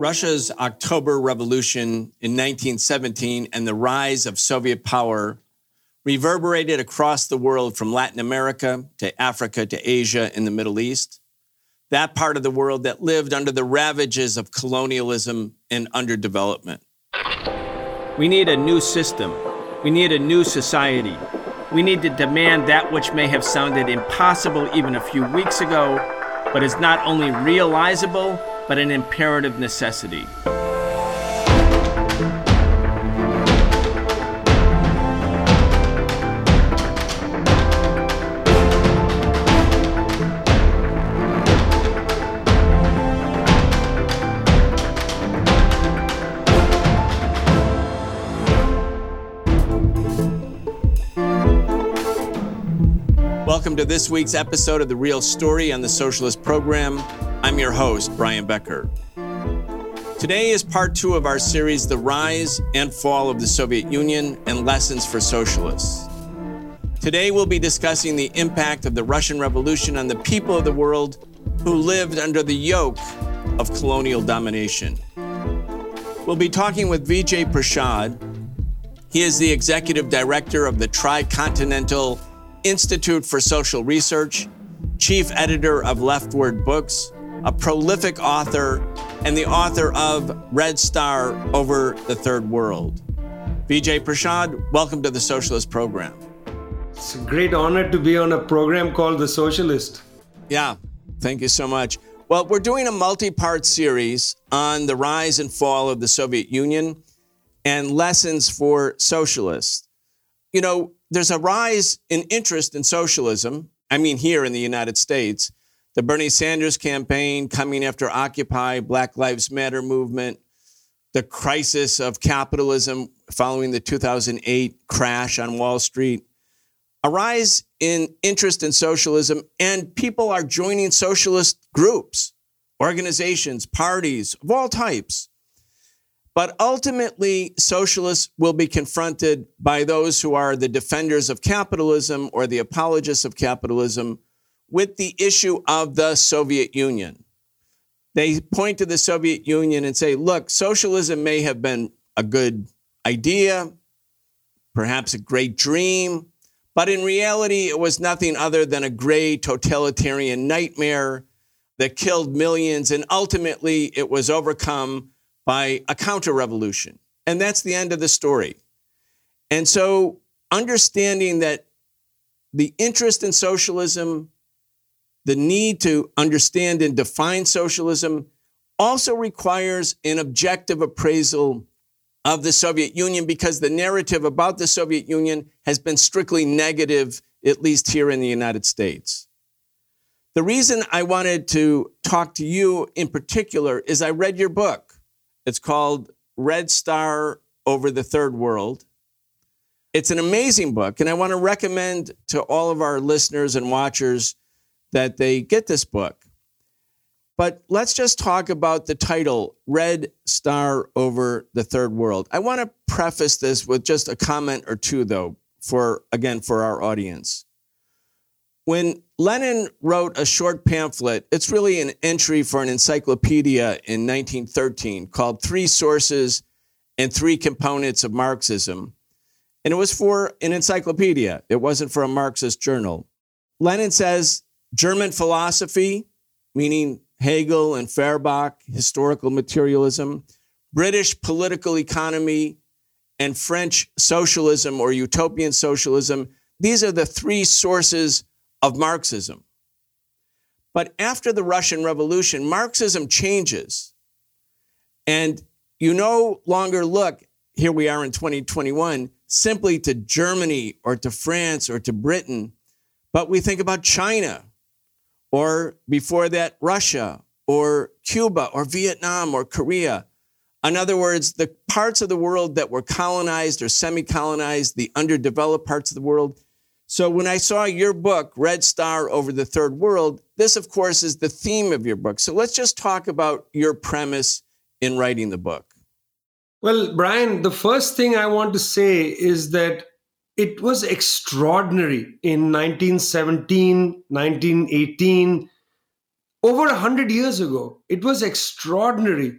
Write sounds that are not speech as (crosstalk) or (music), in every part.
Russia's October Revolution in 1917 and the rise of Soviet power reverberated across the world from Latin America to Africa to Asia and the Middle East, that part of the world that lived under the ravages of colonialism and underdevelopment. We need a new system. We need a new society. We need to demand that which may have sounded impossible even a few weeks ago, but is not only realizable, but an imperative necessity. Welcome to this week's episode of The Real Story on the Socialist Program. I'm your host, Brian Becker. Today is part two of our series, The Rise and Fall of the Soviet Union and Lessons for Socialists. Today we'll be discussing the impact of the Russian Revolution on the people of the world who lived under the yoke of colonial domination. We'll be talking with Vijay Prashad. He is the executive director of the Tricontinental Institute for Social Research, chief editor of LeftWord Books, a prolific author, and the author of Red Star Over the Third World. Vijay Prashad, welcome to the Socialist Program. It's a great honor to be on a program called The Socialist. Yeah, thank you so much. Well, we're doing a multi part series on the rise and fall of the Soviet Union and lessons for socialists. You know, there's a rise in interest in socialism. I mean, here in the United States the Bernie Sanders campaign coming after Occupy, Black Lives Matter movement, the crisis of capitalism following the 2008 crash on Wall Street, a rise in interest in socialism, and people are joining socialist groups, organizations, parties of all types. But ultimately, socialists will be confronted by those who are the defenders of capitalism or the apologists of capitalism with the issue of the Soviet Union. They point to the Soviet Union and say, look, socialism may have been a good idea, perhaps a great dream, but in reality, it was nothing other than a gray totalitarian nightmare that killed millions, and ultimately it was overcome by a counter revolution. And that's the end of the story. And so, understanding that the interest in socialism the need to understand and define socialism also requires an objective appraisal of the Soviet Union because the narrative about the Soviet Union has been strictly negative, at least here in the United States. The reason I wanted to talk to you in particular is I read your book. It's called Red Star Over the Third World. It's an amazing book, and I want to recommend to all of our listeners and watchers that they get this book. But let's just talk about the title, Red Star Over the Third World. I want to preface this with just a comment or two, though, for again, for our audience. When Lenin wrote a short pamphlet, it's really an entry for an encyclopedia in 1913 called Three Sources and Three Components of Marxism. And it was for an encyclopedia, it wasn't for a Marxist journal. Lenin says German philosophy, meaning Hegel and Feuerbach, historical materialism, British political economy, and French socialism or utopian socialism. These are the three sources of Marxism. But after the Russian Revolution, Marxism changes. And you no longer look, here we are in 2021, simply to Germany or to France or to Britain, but we think about China or before that, Russia or Cuba or Vietnam or Korea. In other words, the parts of the world that were colonized or semi colonized, the underdeveloped parts of the world. So when I saw your book, Red Star Over the Third World, this, of course, is the theme of your book. So let's just talk about your premise in writing the book. Well, Brian, the first thing I want to say is that it was extraordinary in 1917, 1918. over a hundred years ago. It was extraordinary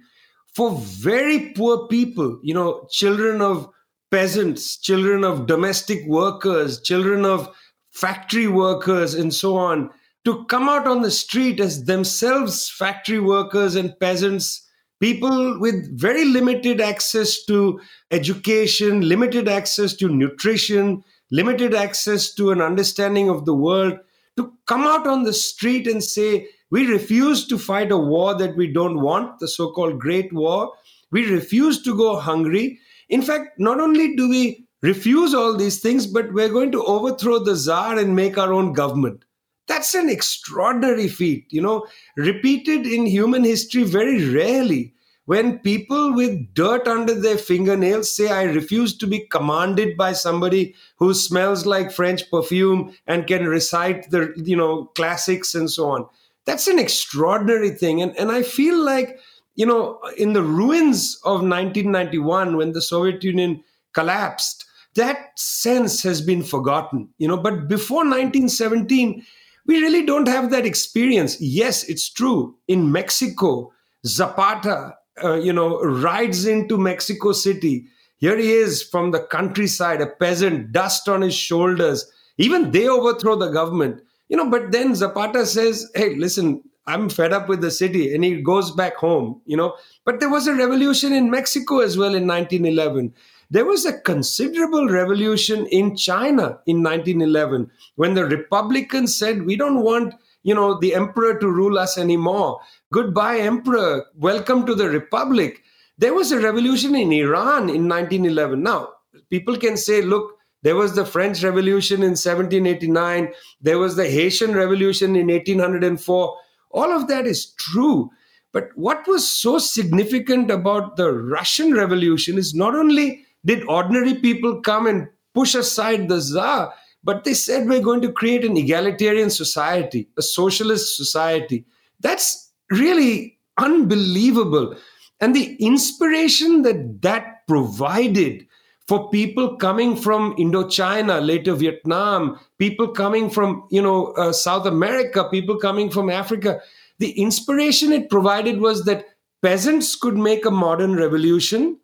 for very poor people, you know, children of peasants, children of domestic workers, children of factory workers, and so on, to come out on the street as themselves factory workers and peasants, people with very limited access to education, limited access to nutrition, limited access to an understanding of the world, to come out on the street and say, we refuse to fight a war that we don't want, the so called Great War. We refuse to go hungry. In fact, not only do we refuse all these things, but we're going to overthrow the Tsar and make our own government. That's an extraordinary feat, you know, repeated in human history very rarely. When people with dirt under their fingernails say, I refuse to be commanded by somebody who smells like French perfume and can recite the, you know, classics and so on that's an extraordinary thing. And, and I feel like, you know, in the ruins of 1991, when the Soviet Union collapsed, that sense has been forgotten, you know. But before 1917, we really don't have that experience. Yes, it's true. In Mexico, Zapata, uh, you know, rides into Mexico City. Here he is from the countryside, a peasant, dust on his shoulders. Even they overthrow the government you know but then zapata says hey listen i'm fed up with the city and he goes back home you know but there was a revolution in mexico as well in 1911 there was a considerable revolution in china in 1911 when the republicans said we don't want you know the emperor to rule us anymore goodbye emperor welcome to the republic there was a revolution in iran in 1911 now people can say look there was the French Revolution in 1789. There was the Haitian Revolution in 1804. All of that is true. But what was so significant about the Russian Revolution is not only did ordinary people come and push aside the Tsar, but they said we're going to create an egalitarian society, a socialist society. That's really unbelievable. And the inspiration that that provided for people coming from Indochina, later Vietnam, people coming from you know uh, South America, people coming from Africa. The inspiration it provided was that peasants could make a modern revolution.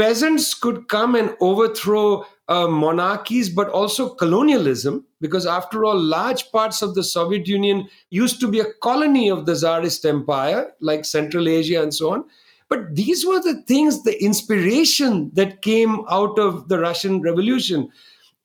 Peasants could come and overthrow uh, monarchies, but also colonialism, because after all, large parts of the Soviet Union used to be a colony of the Tsarist Empire, like Central Asia and so on. But these were the things, the inspiration that came out of the Russian Revolution.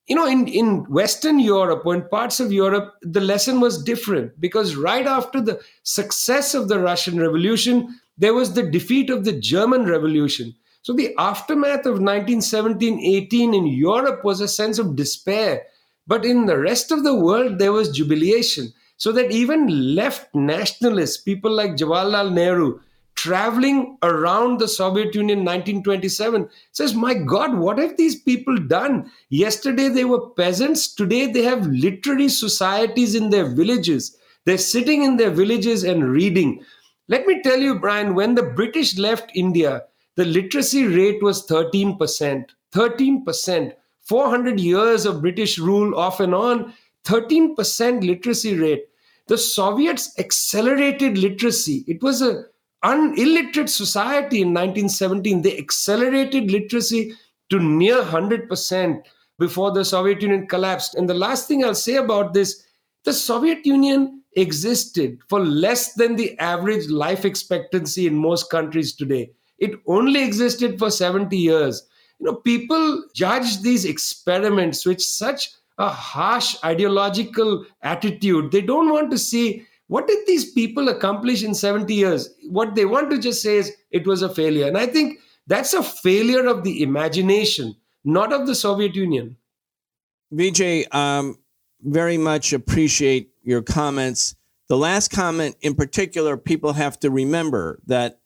You know, in, in Western Europe or in parts of Europe, the lesson was different because right after the success of the Russian Revolution, there was the defeat of the German Revolution. So the aftermath of 1917 18 in Europe was a sense of despair. But in the rest of the world, there was jubilation. So that even left nationalists, people like Jawaharlal Nehru, traveling around the Soviet Union 1927 says, My God, what have these people done? Yesterday they were peasants, today they have literary societies in their villages. They're sitting in their villages and reading. Let me tell you, Brian, when the British left India, the literacy rate was 13%. 13%. 400 years of British rule off and on, 13% literacy rate. The Soviets accelerated literacy. It was a un- illiterate society in 1917. They accelerated literacy to near 100% before the Soviet Union collapsed. And the last thing I'll say about this the Soviet Union existed for less than the average life expectancy in most countries today. It only existed for 70 years. You know, people judge these experiments with such a harsh ideological attitude. They don't want to see what did these people accomplish in 70 years? What they want to just say is it was a failure. And I think that's a failure of the imagination, not of the Soviet Union. Vijay, um, very much appreciate your comments. The last comment in particular, people have to remember that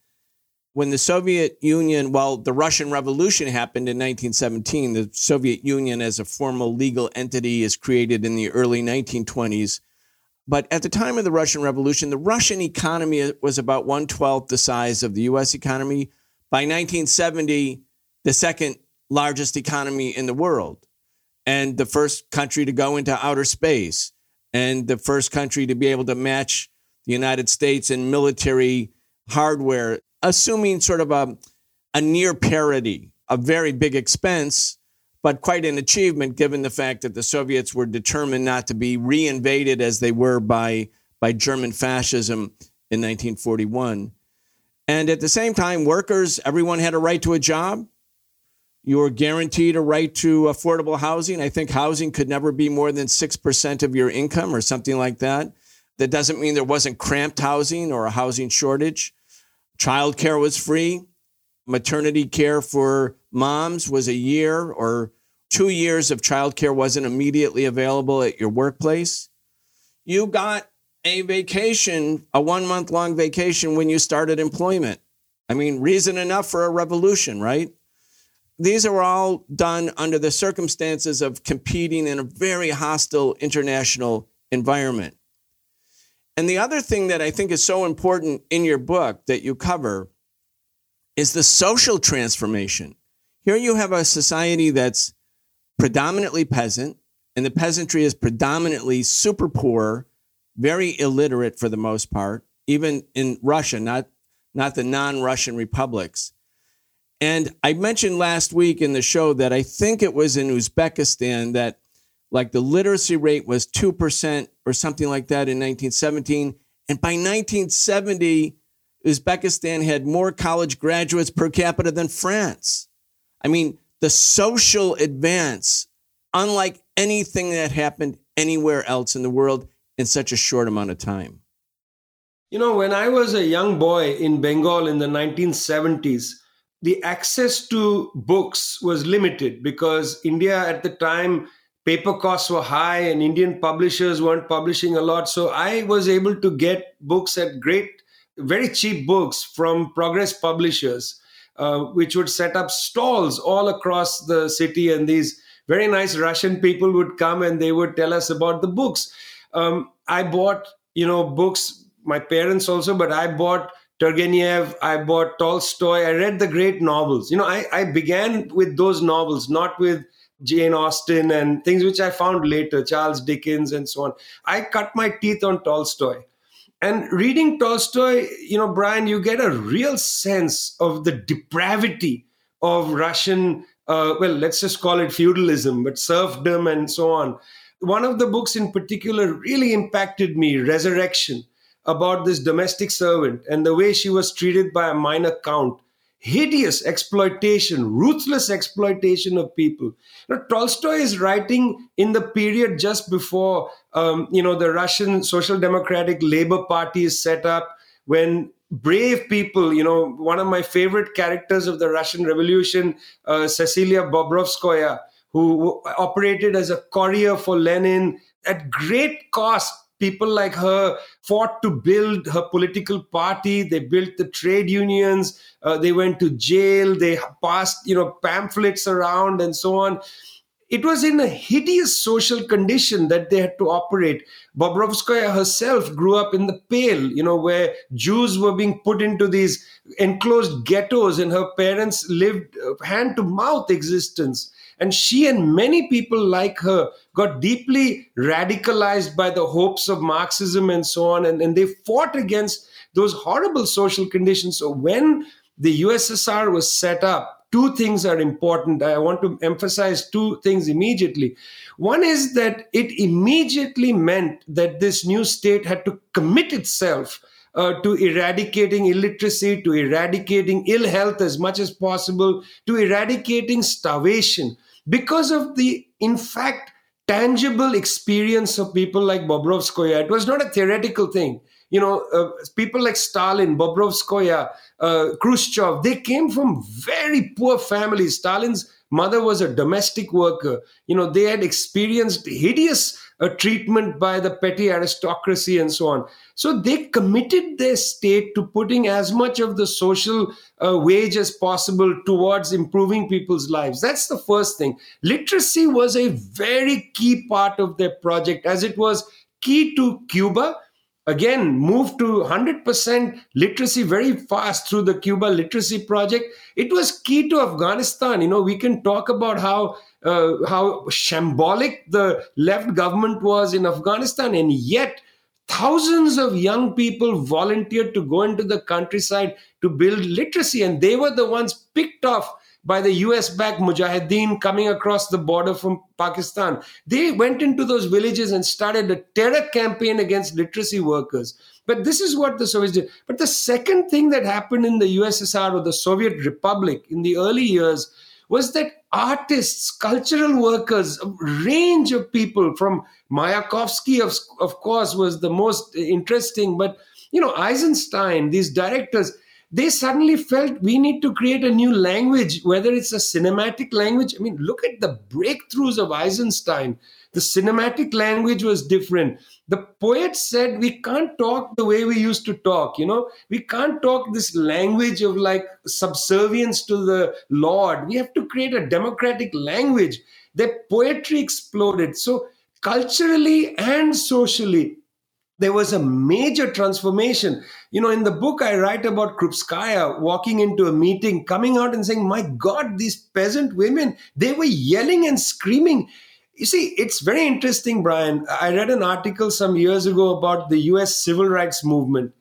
when the Soviet Union, well, the Russian Revolution happened in 1917, the Soviet Union as a formal legal entity is created in the early 1920s. But at the time of the Russian Revolution, the Russian economy was about one twelfth the size of the US economy. By 1970, the second largest economy in the world, and the first country to go into outer space, and the first country to be able to match the United States in military hardware, assuming sort of a, a near parity, a very big expense, but quite an achievement given the fact that the Soviets were determined not to be reinvaded as they were by, by German fascism in 1941. And at the same time, workers, everyone had a right to a job. You were guaranteed a right to affordable housing. I think housing could never be more than 6% of your income or something like that. That doesn't mean there wasn't cramped housing or a housing shortage. Childcare was free. Maternity care for moms was a year or two years of childcare wasn't immediately available at your workplace. You got a vacation, a one month long vacation when you started employment. I mean, reason enough for a revolution, right? These are all done under the circumstances of competing in a very hostile international environment. And the other thing that I think is so important in your book that you cover is the social transformation. Here you have a society that's predominantly peasant, and the peasantry is predominantly super poor, very illiterate for the most part, even in Russia, not, not the non Russian republics. And I mentioned last week in the show that I think it was in Uzbekistan that like the literacy rate was 2% or something like that in 1917. And by 1970, Uzbekistan had more college graduates per capita than France. I mean, the social advance, unlike anything that happened anywhere else in the world in such a short amount of time. You know, when I was a young boy in Bengal in the 1970s, the access to books was limited because India at the time paper costs were high and Indian publishers weren't publishing a lot. So I was able to get books at great, very cheap books from Progress Publishers, uh, which would set up stalls all across the city. And these very nice Russian people would come and they would tell us about the books. Um, I bought, you know, books, my parents also, but I bought Turgenev, I bought Tolstoy. I read the great novels. You know, I, I began with those novels, not with Jane Austen and things which I found later, Charles Dickens and so on. I cut my teeth on Tolstoy. And reading Tolstoy, you know, Brian, you get a real sense of the depravity of Russian, uh, well, let's just call it feudalism, but serfdom and so on. One of the books in particular really impacted me, Resurrection, about this domestic servant and the way she was treated by a minor count hideous exploitation, ruthless exploitation of people. Now, Tolstoy is writing in the period just before, um, you know, the Russian Social Democratic Labor Party is set up, when brave people, you know, one of my favorite characters of the Russian Revolution, uh, Cecilia Bobrovskaya, who operated as a courier for Lenin at great cost people like her fought to build her political party they built the trade unions uh, they went to jail they passed you know pamphlets around and so on it was in a hideous social condition that they had to operate. Bobrovskaya herself grew up in the Pale, you know, where Jews were being put into these enclosed ghettos, and her parents lived uh, hand to mouth existence. And she and many people like her got deeply radicalized by the hopes of Marxism and so on. And, and they fought against those horrible social conditions. So when the USSR was set up, two things are important. I want to emphasize two things immediately. One is that it immediately meant that this new state had to commit itself uh, to eradicating illiteracy, to eradicating ill health as much as possible, to eradicating starvation because of the, in fact, tangible experience of people like Bobrovskaya. It was not a theoretical thing. You know, uh, people like Stalin, Bobrovskaya, uh, Khrushchev, they came from very poor families. Stalin's mother was a domestic worker. You know, they had experienced hideous uh, treatment by the petty aristocracy and so on. So they committed their state to putting as much of the social uh, wage as possible towards improving people's lives. That's the first thing. Literacy was a very key part of their project, as it was key to Cuba again moved to 100% literacy very fast through the cuba literacy project. It was key to afghanistan. You know we can talk about how uh, how shambolic the left government was in afghanistan and yet thousands of young people volunteered to go into the countryside to build literacy and they were the ones picked off by the US backed Mujahideen coming across the border from Pakistan. They went into those villages and started a terror campaign against literacy workers. But this is what the Soviets did. But the second thing that happened in the USSR or the Soviet Republic in the early years was that artists, cultural workers, a range of people from Mayakovsky, of, of course, was the most interesting, but you know, Eisenstein, these directors, they suddenly felt we need to create a new language, whether it's a cinematic language. I mean, look at the breakthroughs of Eisenstein. The cinematic language was different. The poet said we can't talk the way we used to talk, you know, we can't talk this language of like subservience to the Lord. We have to create a democratic language. Their poetry exploded. So, culturally and socially, there was a major transformation. You know, in the book, I write about Krupskaya walking into a meeting, coming out and saying, My God, these peasant women, they were yelling and screaming. You see, it's very interesting, Brian. I read an article some years ago about the US civil rights movement.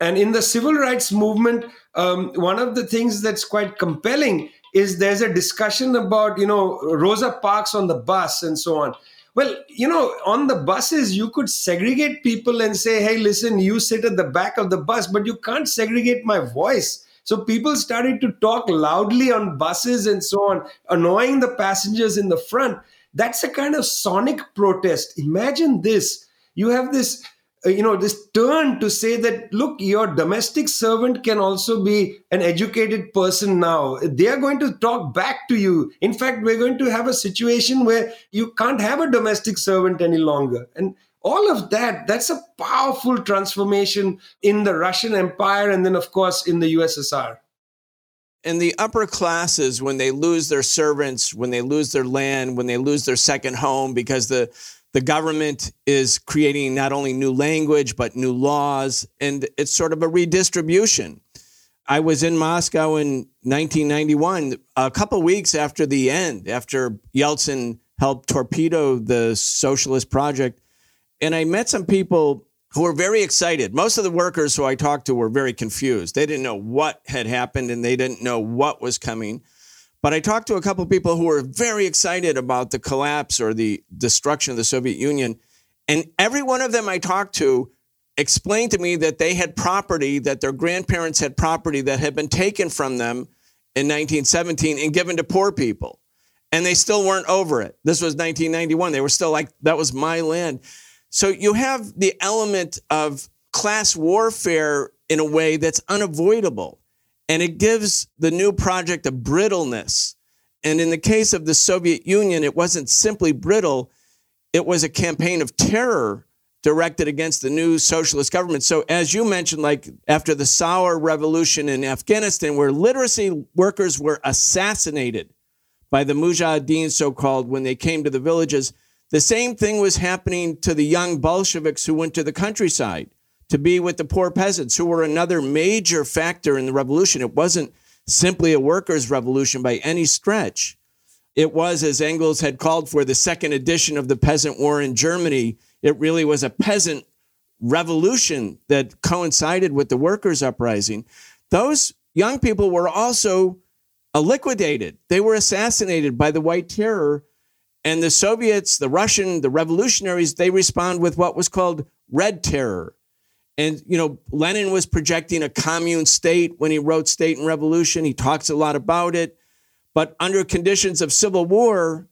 And in the civil rights movement, um, one of the things that's quite compelling is there's a discussion about, you know, Rosa Parks on the bus and so on. Well, you know, on the buses, you could segregate people and say, hey, listen, you sit at the back of the bus, but you can't segregate my voice. So people started to talk loudly on buses and so on, annoying the passengers in the front. That's a kind of sonic protest. Imagine this. You have this Uh, you know this turn to say that look your domestic servant can also be an educated person now. They are going to talk back to you. In fact we're going to have a situation where you can't have a domestic servant any longer. And all of that that's a powerful transformation in the russian empire and then of course in the ussr in the upper classes when they lose their servants when they lose their land when they lose their second home because the the government is creating not only new language, but new laws, and it's sort of a redistribution. I was in Moscow in 1991, a couple weeks after the end, after Yeltsin helped torpedo the socialist project. And I met some people who were very excited. Most of the workers who I talked to were very confused. They didn't know what had happened and they didn't know what was coming. But I talked to a couple of people who were very excited about the collapse or the destruction of the Soviet Union. And every one of them I talked to explained to me that they had property, that their grandparents had property that had been taken from them in 1917 and given to poor people. And they still weren't over it. This was 1991. They were still like, that was my land. So you have the element of class warfare in a way that's unavoidable. And it gives the new project a brittleness. And in the case of the Soviet Union, it wasn't simply brittle, it was a campaign of terror directed against the new socialist government. So, as you mentioned, like after the Saur revolution in Afghanistan, where literacy workers were assassinated by the Mujahideen, so called, when they came to the villages, the same thing was happening to the young Bolsheviks who went to the countryside to be with the poor peasants, who were another major factor in the revolution. It wasn't simply a workers' revolution by any stretch. It was, as Engels had called for, the second edition of the peasant war in Germany. It really was a peasant revolution that coincided with the workers' uprising. Those young people were also liquidated, they were assassinated by the White Terror. And the Soviets, the Russian, the revolutionaries, they respond with what was called Red Terror. And, you know, Lenin was projecting a commune state when he wrote State and Revolution. He talks a lot about it. But under conditions of civil war,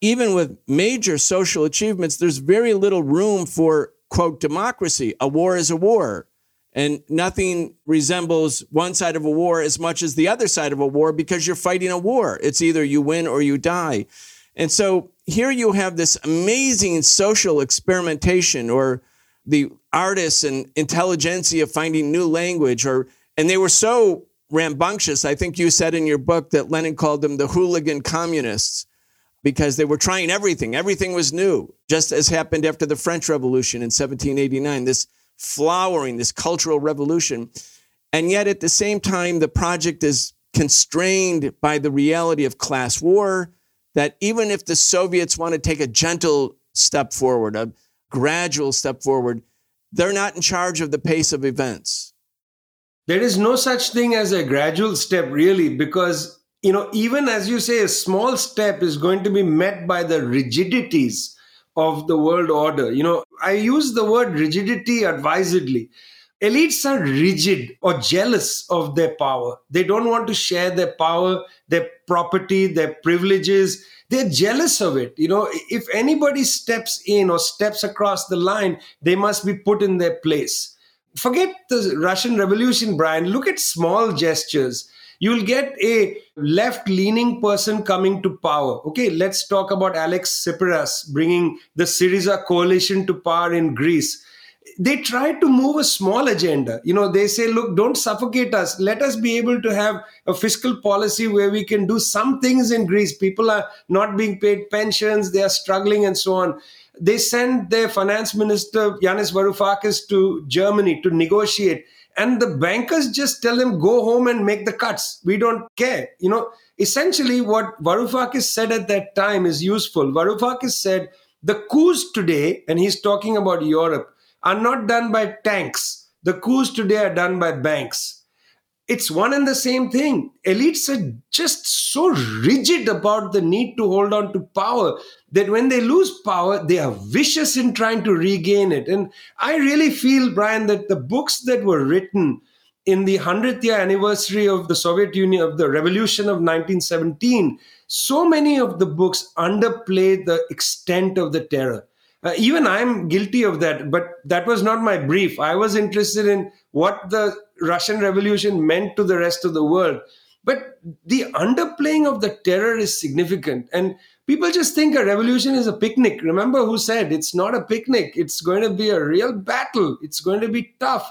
even with major social achievements, there's very little room for, quote, democracy. A war is a war. And nothing resembles one side of a war as much as the other side of a war because you're fighting a war. It's either you win or you die. And so here you have this amazing social experimentation or the artists and intelligentsia finding new language or and they were so rambunctious. I think you said in your book that lenin called them the hooligan communists because they were trying everything. Everything was new just as happened after the french revolution in 1789 this flowering this cultural revolution. And yet at the same time the project is constrained by the reality of class war that even if the soviets want to take a gentle step forward a gradual step forward, they're not in charge of the pace of events. There is no such thing as a gradual step, really, because, you know, even as you say, a small step is going to be met by the rigidities of the world order. You know, I use the word rigidity advisedly. Elites are rigid or jealous of their power. They don't want to share their power, their property, their privileges. They're jealous of it. You know, if anybody steps in or steps across the line, they must be put in their place. Forget the Russian Revolution, Brian. Look at small gestures you'll get a left leaning person coming to power. Okay, let's talk about Alex Tsipras bringing the Syriza coalition to power in Greece. They try to move a small agenda. You know, they say, look, don't suffocate us. Let us be able to have a fiscal policy where we can do some things in Greece. People are not being paid pensions, they are struggling, and so on they send their finance minister Yanis Varoufakis to Germany to negotiate and the bankers just tell them go home and make the cuts we don't care you know essentially what varoufakis said at that time is useful varoufakis said the coups today and he's talking about europe are not done by tanks the coups today are done by banks it's one and the same thing. Elites are just so rigid about the need to hold on to power that when they lose power, they are vicious in trying to regain it. And I really feel, Brian, that the books that were written in the 100th year anniversary of the Soviet Union, of the revolution of 1917, so many of the books underplay the extent of the terror. Uh, even I'm guilty of that, but that was not my brief. I was interested in what the Russian Revolution meant to the rest of the world. But the underplaying of the terror is significant. And people just think a revolution is a picnic. Remember who said it's not a picnic, it's going to be a real battle, it's going to be tough.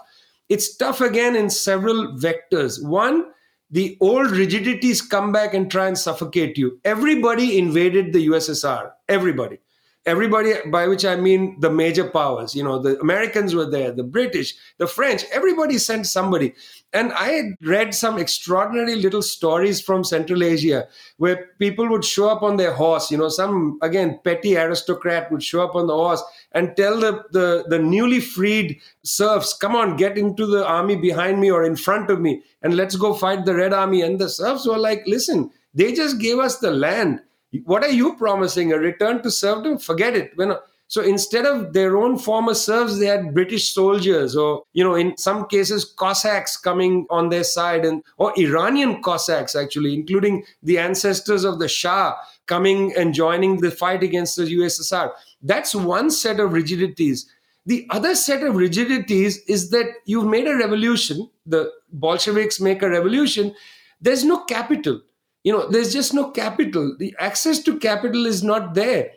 It's tough again in several vectors. One, the old rigidities come back and try and suffocate you. Everybody invaded the USSR. Everybody everybody by which i mean the major powers you know the americans were there the british the french everybody sent somebody. And i read some extraordinary little stories from central asia where people would show up on their horse you know some again petty aristocrat would show up on the horse and tell the, the, the newly freed serfs come on get into the army behind me or in front of me and let's go fight the red army. And the serfs were like listen they just gave us the land what are you promising? A return to serfdom? Forget it. When, so instead of their own former serfs, they had British soldiers, or you know, in some cases, Cossacks coming on their side, and or Iranian Cossacks actually, including the ancestors of the Shah coming and joining the fight against the USSR. That's one set of rigidities. The other set of rigidities is that you've made a revolution. The Bolsheviks make a revolution. There's no capital you know there's just no capital. The access to capital is not there.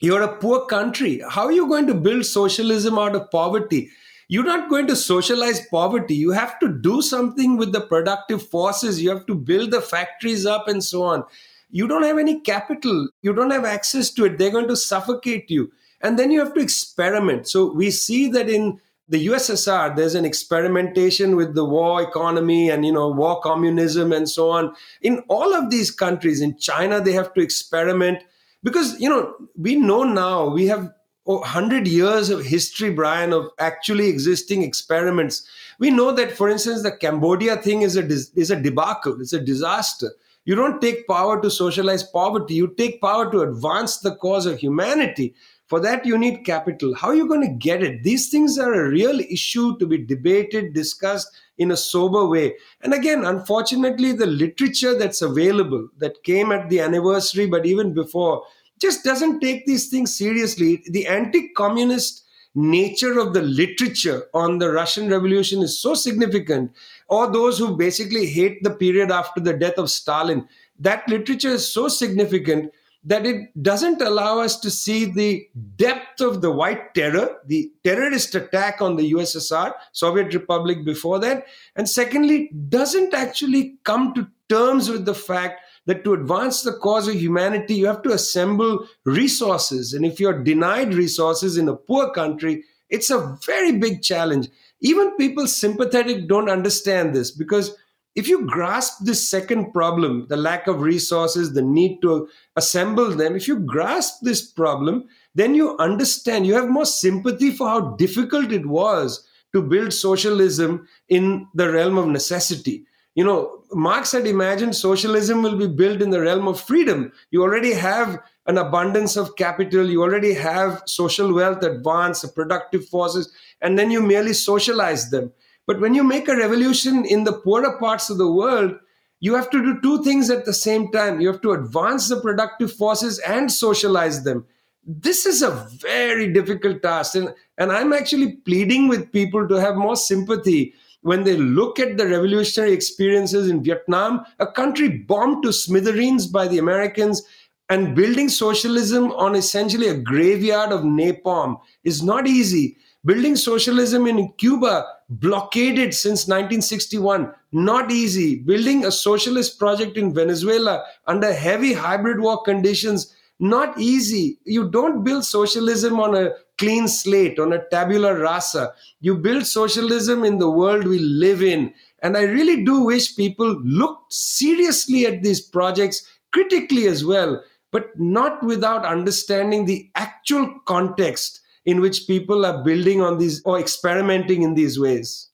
You're a poor country. How are you going to build socialism out of poverty? You're not going to socialize poverty. You have to do something with the productive forces. You have to build the factories up and so on. You don't have any capital. You don't have access to it. They're going to suffocate you. And then you have to experiment. So we see that in the USSR, there's an experimentation with the war economy and you know war communism and so on. In all of these countries, in China, they have to experiment because you know we know now we have 100 years of history, Brian, of actually existing experiments. We know that, for instance, the Cambodia thing is a is a debacle. It's a disaster. You don't take power to socialize poverty. You take power to advance the cause of humanity. For that, you need capital. How are you going to get it? These things are a real issue to be debated, discussed in a sober way. And again, unfortunately, the literature that's available that came at the anniversary, but even before, just doesn't take these things seriously. The anti communist nature of the literature on the Russian Revolution is so significant, or those who basically hate the period after the death of Stalin, that literature is so significant that it doesn't allow us to see the depth of the white terror, the terrorist attack on the USSR, Soviet Republic before that. And secondly, doesn't actually come to terms with the fact that to advance the cause of humanity, you have to assemble resources. And if you're denied resources in a poor country, it's a very big challenge. Even people sympathetic don't understand this because if you grasp this second problem, the lack of resources, the need to assemble them, if you grasp this problem, then you understand, you have more sympathy for how difficult it was to build socialism in the realm of necessity. You know, Marx had imagined socialism will be built in the realm of freedom. You already have an abundance of capital, you already have social wealth advance, productive forces, and then you merely socialize them. But when you make a revolution in the poorer parts of the world, you have to do two things at the same time. You have to advance the productive forces and socialize them. This is a very difficult task. And, and I'm actually pleading with people to have more sympathy when they look at the revolutionary experiences in Vietnam, a country bombed to smithereens by the Americans, and building socialism on essentially a graveyard of napalm is not easy. Building socialism in Cuba, blockaded since 1961, not easy. Building a socialist project in Venezuela under heavy hybrid war conditions, not easy. You don't build socialism on a clean slate, on a tabula rasa. You build socialism in the world we live in. And I really do wish people looked seriously at these projects, critically as well, but not without understanding the actual context in which people are building on these or experimenting in these ways.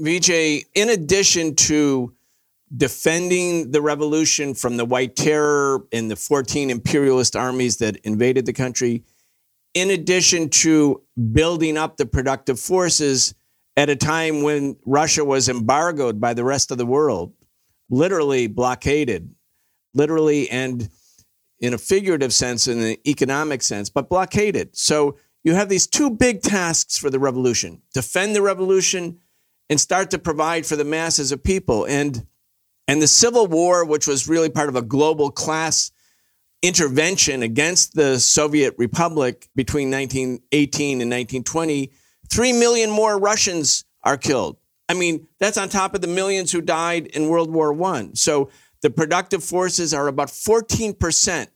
Vijay, in addition to defending the revolution from the White Terror and the 14 imperialist armies that invaded the country, in addition to building up the productive forces at a time when Russia was embargoed by the rest of the world, literally blockaded, literally and in a figurative sense, in an economic sense, but blockaded. So you have these two big tasks for the revolution defend the revolution and start to provide for the masses of people. And, and the Civil War, which was really part of a global class intervention against the Soviet Republic between 1918 and 1920, three million more Russians are killed. I mean, that's on top of the millions who died in World War I. So the productive forces are about 14%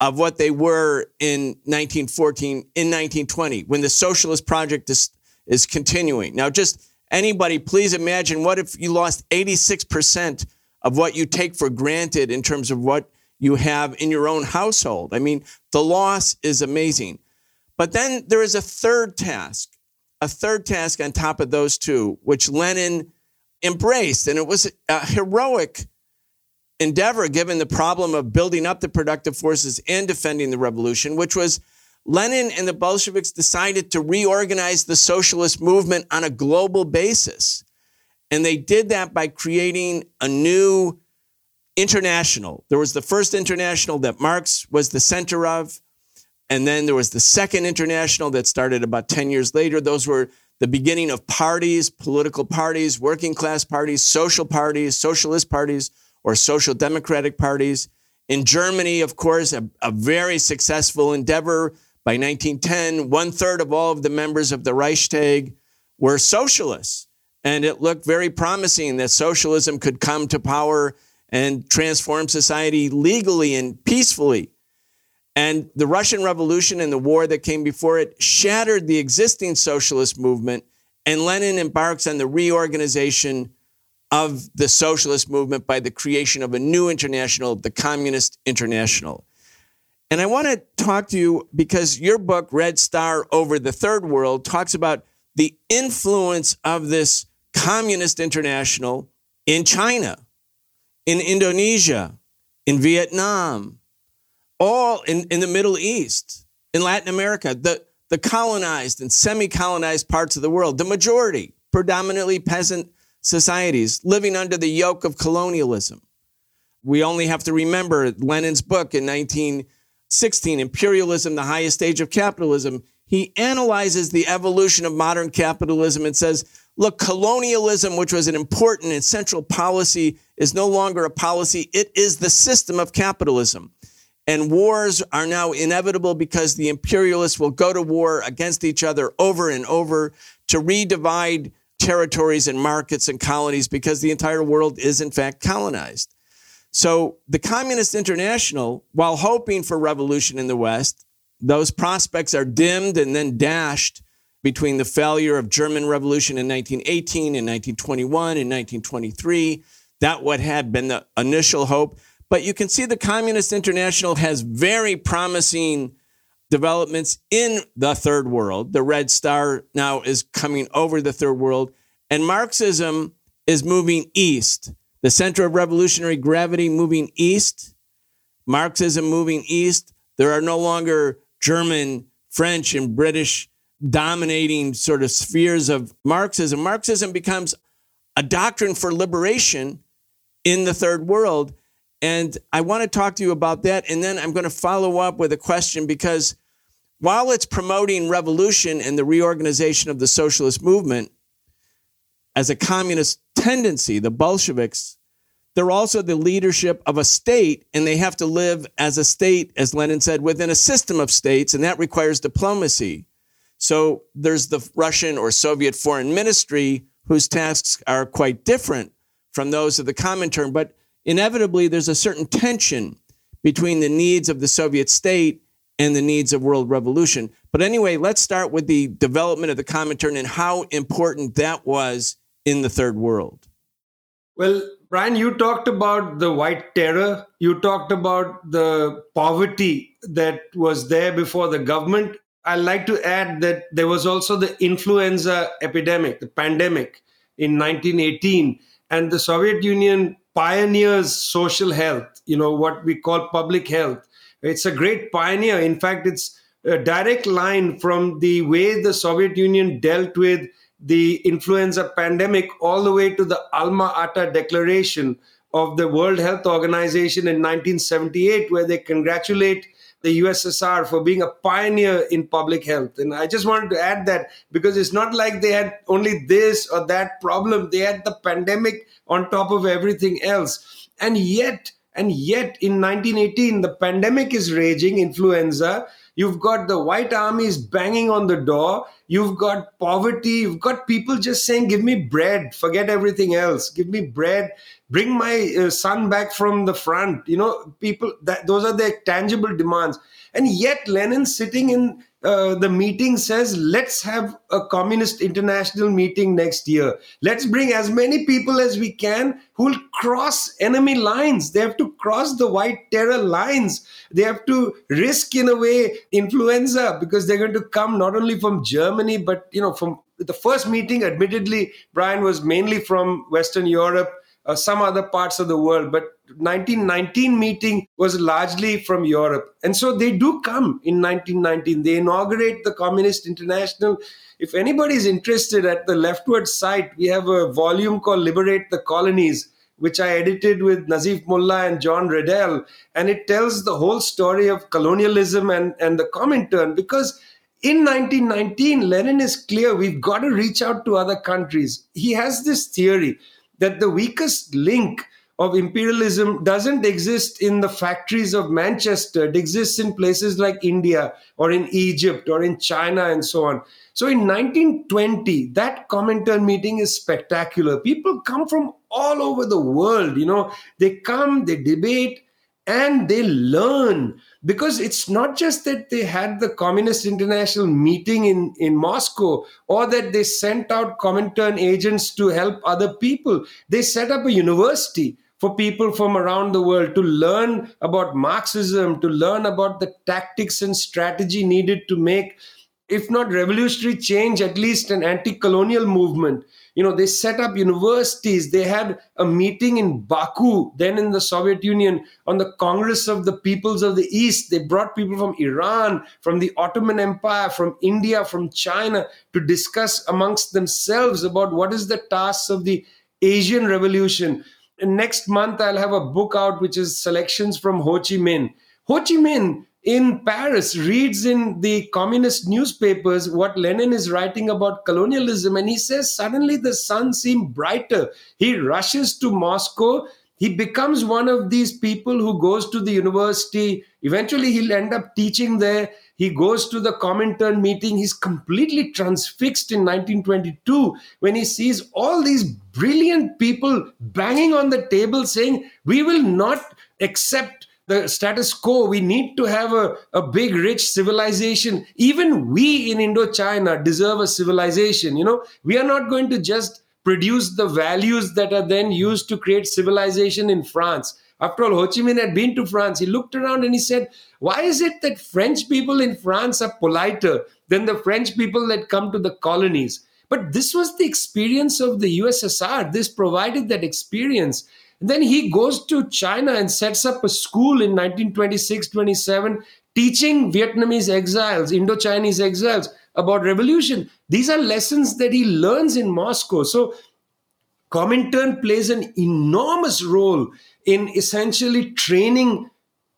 of what they were in 1914, in 1920, when the socialist project is, is continuing. Now, just anybody, please imagine what if you lost 86% of what you take for granted in terms of what you have in your own household? I mean, the loss is amazing. But then there is a third task, a third task on top of those two, which Lenin embraced. And it was a heroic endeavor given the problem of building up the productive forces and defending the revolution, which was Lenin and the Bolsheviks decided to reorganize the socialist movement on a global basis. And they did that by creating a new international. There was the first international that Marx was the center of. And then there was the second international that started about 10 years later. Those were the beginning of parties, political parties, working class parties, social parties, socialist parties or social democratic parties. In Germany, of course, a, a very successful endeavor. By 1910, one third of all of the members of the Reichstag were socialists. And it looked very promising that socialism could come to power and transform society legally and peacefully. And the Russian Revolution and the war that came before it shattered the existing socialist movement. And Lenin embarks on the reorganization of the socialist movement by the creation of a new international, the Communist International. And I want to talk to you because your book, Red Star Over the Third World, talks about the influence of this Communist International in China, in Indonesia, in Vietnam, all in, in the Middle East, in Latin America, the, the colonized and semi colonized parts of the world, the majority, predominantly peasant societies living under the yoke of colonialism. We only have to remember Lenin's book in 1916, Imperialism, the Highest Stage of Capitalism. He analyzes the evolution of modern capitalism and says, look, colonialism, which was an important and central policy, is no longer a policy. It is the system of capitalism. And wars are now inevitable because the imperialists will go to war against each other over and over to redivide territories and markets and colonies because the entire world is, in fact, colonized. So the Communist International, while hoping for revolution in the West, those prospects are dimmed and then dashed between the failure of German revolution in 1918 and 1921 and 1923. That what had been the initial hope. But you can see the Communist International has very promising developments in the third world. The red star now is coming over the third world, and Marxism is moving east. The center of revolutionary gravity moving east, Marxism moving east. There are no longer German, French, and British dominating sort of spheres of Marxism. Marxism becomes a doctrine for liberation in the third world. And I want to talk to you about that. And then I'm going to follow up with a question because while it's promoting revolution and the reorganization of the socialist movement as a communist tendency, the Bolsheviks, they're also the leadership of a state, and they have to live as a state, as Lenin said, within a system of states, and that requires diplomacy. So there's the Russian or Soviet foreign ministry, whose tasks are quite different from those of the Comintern, but inevitably there's a certain tension between the needs of the Soviet state and the needs of world revolution. But anyway, let's start with the development of the Comintern and how important that was in the third world. Well, Brian, you talked about the white terror. You talked about the poverty that was there before the government. I'd like to add that there was also the influenza epidemic, the pandemic in 1918, and the Soviet Union pioneers social health, you know, what we call public health. It's a great pioneer. In fact, it's a direct line from the way the Soviet Union dealt with the influenza pandemic all the way to the Alma Ata Declaration of the World Health Organization in 1978, where they congratulate the USSR for being a pioneer in public health. And I just wanted to add that because it's not like they had only this or that problem, they had the pandemic on top of everything else. And yet, and yet in 1918, the pandemic is raging, influenza. You've got the white armies banging on the door You've got poverty. You've got people just saying, Give me bread, forget everything else. Give me bread. Bring my uh, son back from the front. You know, people, that those are their tangible demands. And yet, Lenin sitting in uh, the meeting says, let's have a communist international meeting next year. Let's bring as many people as we can who will cross enemy lines. They have to cross the white terror lines. They have to risk, in a way, influenza because they're going to come not only from Germany, but, you know, from the first meeting, admittedly, Brian was mainly from Western Europe uh, some other parts of the world. But 1919 meeting was largely from Europe. And so they do come in 1919. They inaugurate the Communist International. If anybody is interested at the LeftWord site, we have a volume called Liberate the Colonies which I edited with Nazeef Mollah and John Riddell. And it tells the whole story of colonialism and, and the Comintern because in 1919, Lenin is clear we've got to reach out to other countries. He has this theory that the weakest link of imperialism doesn't exist in the factories of Manchester. It exists in places like India or in Egypt or in China and so on. So in 1920, that Comintern meeting is spectacular. People come from all over the world, you know, they come, they debate, and they learn because it's not just that they had the communist international meeting in, in moscow or that they sent out comintern agents to help other people. They set up a university for people from around the world to learn about marxism to learn about the tactics and strategy needed to make if not revolutionary change at least an anti-colonial movement you know they set up universities. They had a meeting in baku then in the soviet union on the congress of the peoples of the east. They brought people from iran from the ottoman empire from india from china to discuss amongst themselves about what is the task of the asian revolution. And next month i'll have a book out which is selections from ho chi minh. Ho chi minh in Paris reads in the communist newspapers what Lenin is writing about colonialism, and he says suddenly the sun seemed brighter. He rushes to Moscow. He becomes one of these people who goes to the university. Eventually, he'll end up teaching there. He goes to the Comintern meeting. He's completely transfixed in 1922 when he sees all these brilliant people banging on the table saying, We will not accept the status quo. We need to have a, a big, rich civilization. Even we in Indochina deserve a civilization. You know, we are not going to just produce the values that are then used to create civilization in France. After all, Ho Chi Minh had been to France. He looked around and he said, Why is it that French people in France are politer than the French people that come to the colonies? But this was the experience of the USSR. This provided that experience. Then he goes to China and sets up a school in 1926 27, teaching Vietnamese exiles, Indo Chinese exiles about revolution. These are lessons that he learns in Moscow. So Comintern plays an enormous role in essentially training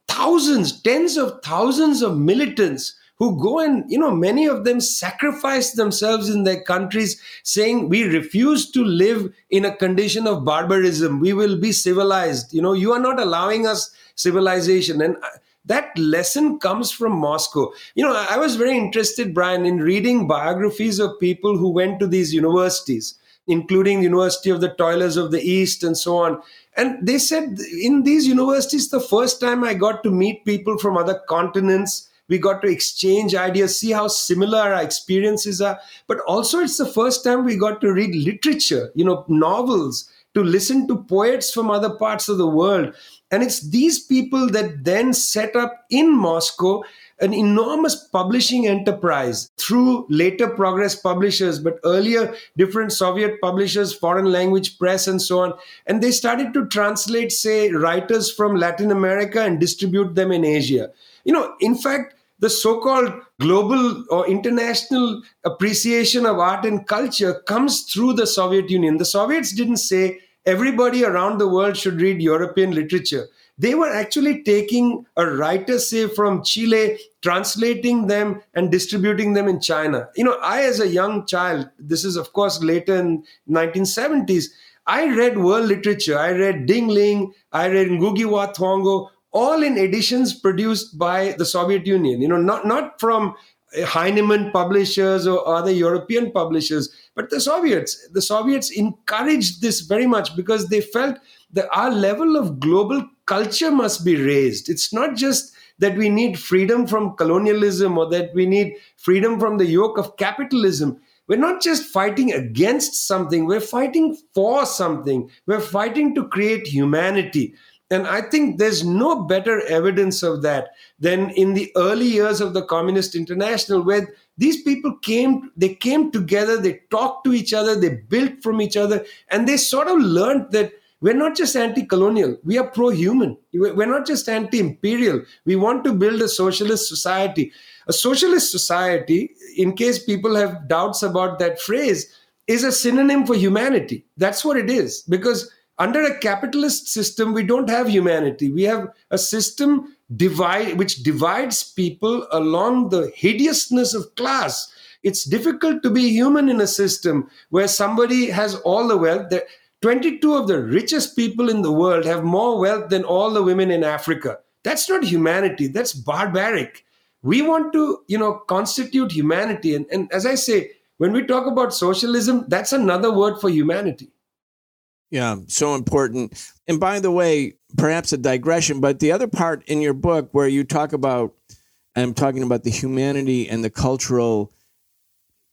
thousands, tens of thousands of militants who go and, you know, many of them sacrifice themselves in their countries, saying, We refuse to live in a condition of barbarism. We will be civilized. You know, you are not allowing us civilization. And uh, that lesson comes from Moscow. You know, I was very interested, Brian, in reading biographies of people who went to these universities including University of the Toilers of the East and so on. And they said in these universities, the first time I got to meet people from other continents, we got to exchange ideas, see how similar our experiences are. But also, it's the first time we got to read literature, you know, novels, to listen to poets from other parts of the world. And it's these people that then set up in Moscow an enormous publishing enterprise through later progress publishers, but earlier different Soviet publishers, foreign language press, and so on. And they started to translate, say, writers from Latin America and distribute them in Asia. You know, in fact, the so called global or international appreciation of art and culture comes through the Soviet Union. The Soviets didn't say everybody around the world should read European literature they were actually taking a writer, say, from Chile, translating them and distributing them in China. You know, I, as a young child, this is, of course, later in 1970s, I read world literature. I read Ding Ling, I read Ngugi wa Thiong'o, all in editions produced by the Soviet Union. You know, not, not from Heinemann publishers or other European publishers, but the Soviets. The Soviets encouraged this very much because they felt that our level of global culture must be raised. It's not just that we need freedom from colonialism or that we need freedom from the yoke of capitalism. We're not just fighting against something, we're fighting for something. We're fighting to create humanity. And I think there's no better evidence of that than in the early years of the Communist International, where these people came, they came together, they talked to each other, they built from each other, and they sort of learned that we're not just anti colonial, we are pro human. We're not just anti imperial. We want to build a socialist society. A socialist society, in case people have doubts about that phrase, is a synonym for humanity. That's what it is. Because under a capitalist system, we don't have humanity. We have a system divide, which divides people along the hideousness of class. It's difficult to be human in a system where somebody has all the wealth. that 22 of the richest people in the world have more wealth than all the women in Africa. That's not humanity, that's barbaric. We want to, you know, constitute humanity. And, and as I say, when we talk about socialism, that's another word for humanity. Yeah, so important. And by the way, perhaps a digression, but the other part in your book where you talk about, I'm talking about the humanity and the cultural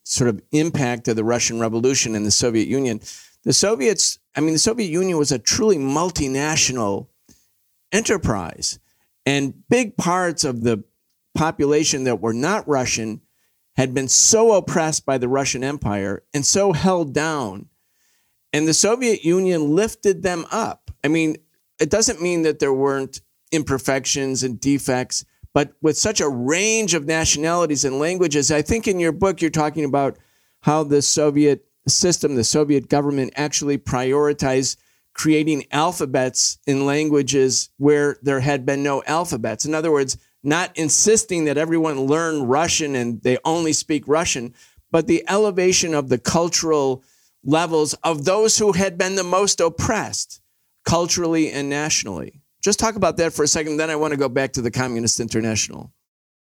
sort of impact of the Russian Revolution and the Soviet Union the Soviets, I mean, the Soviet Union was a truly multinational enterprise. And big parts of the population that were not Russian had been so oppressed by the Russian Empire and so held down. And the Soviet Union lifted them up. I mean, it doesn't mean that there weren't imperfections and defects, but with such a range of nationalities and languages, I think in your book you're talking about how the Soviet system, the Soviet government actually prioritized creating alphabets in languages where there had been no alphabets. In other words, not insisting that everyone learn Russian and they only speak Russian, but the elevation of the cultural levels of those who had been the most oppressed culturally and nationally. Just talk about that for a second, then I want to go back to the Communist International.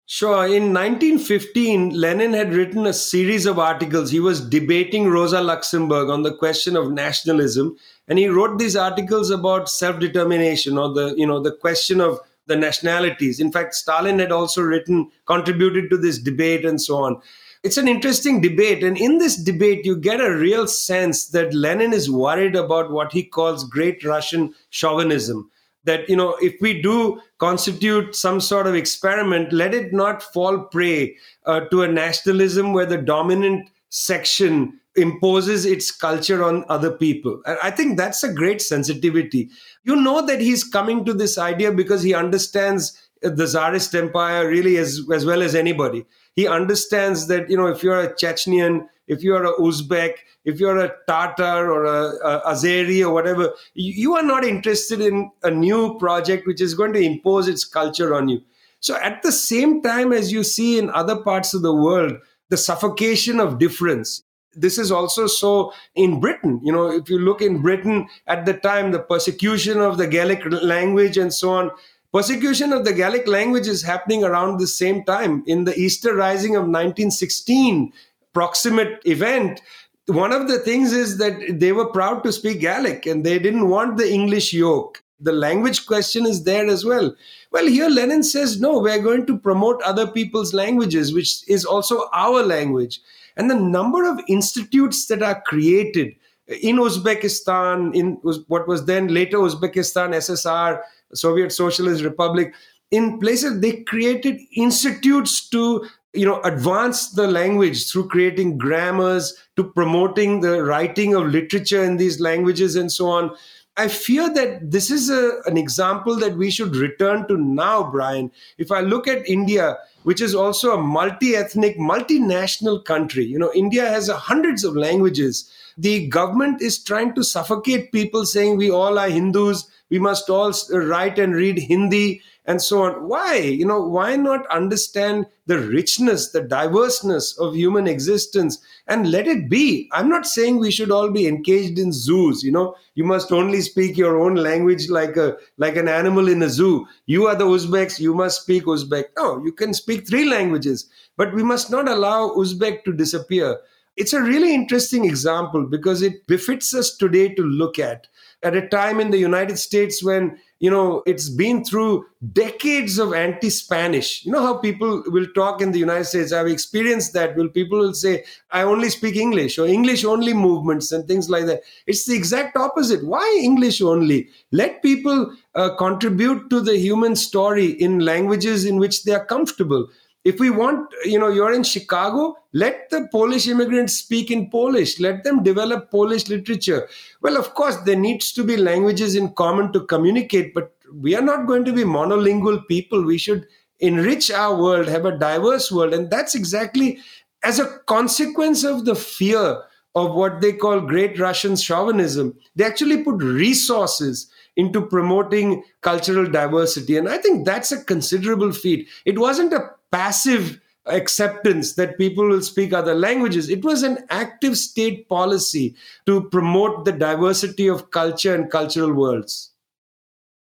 Sure. In 1915, Lenin had written a series of articles. He was debating Rosa Luxemburg on the question of nationalism, and he wrote these articles about self-determination or the, you know, the question of the nationalities. In fact, Stalin had also written, contributed to this debate and so on. It's an interesting debate. And in this debate, you get a real sense that Lenin is worried about what he calls great Russian chauvinism. That you know if we do constitute some sort of experiment let it not fall prey uh, to a nationalism where the dominant section imposes its culture on other people. I think that's a great sensitivity. You know that he's coming to this idea because he understands the czarist empire really as as well as anybody he understands that you know if you're a chechenian if you're a uzbek if you're a tatar or a, a azeri or whatever you, you are not interested in a new project which is going to impose its culture on you. So at the same time as you see in other parts of the world the suffocation of difference. This is also so in britain. You know if you look in britain at the time the persecution of the gaelic language and so on Persecution of the Gaelic language is happening around the same time. In the Easter Rising of 1916, proximate event, one of the things is that they were proud to speak Gaelic and they didn't want the English yoke. The language question is there as well. Well, here Lenin says, no, we're going to promote other people's languages, which is also our language. And the number of institutes that are created in Uzbekistan, in what was then later Uzbekistan, SSR, Soviet Socialist Republic, in places they created institutes to you know advance the language through creating grammars to promoting the writing of literature in these languages and so on. I fear that this is a, an example that we should return to now brian. If i look at india which is also a multi-ethnic multinational country you know india has hundreds of languages. The government is trying to suffocate people saying we all are hindus we must all uh, write and read Hindi and so on. Why? You know, why not understand the richness, the diverseness of human existence and let it be? I'm not saying we should all be engaged in zoos. You know, you must only speak your own language like a like an animal in a zoo. You are the Uzbeks, you must speak Uzbek. No, you can speak three languages, but we must not allow Uzbek to disappear. It's a really interesting example because it befits us today to look at at a time in the United States when you know it's been through decades of anti-spanish. You know how people will talk in the united states? I've experienced that will people will say i only speak english or english only movements and things like that. It's the exact opposite. Why english only? Let people uh, contribute to the human story in languages in which they are comfortable if we want you know you're in chicago let the polish immigrants speak in polish. Let them develop polish literature. Well of course there needs to be languages in common to communicate but we are not going to be monolingual people. We should enrich our world have a diverse world. And that's exactly as a consequence of the fear of what they call great russian chauvinism they actually put resources into promoting cultural diversity. And i think that's a considerable feat. It wasn't a passive acceptance that people will speak other languages. It was an active state policy to promote the diversity of culture and cultural worlds.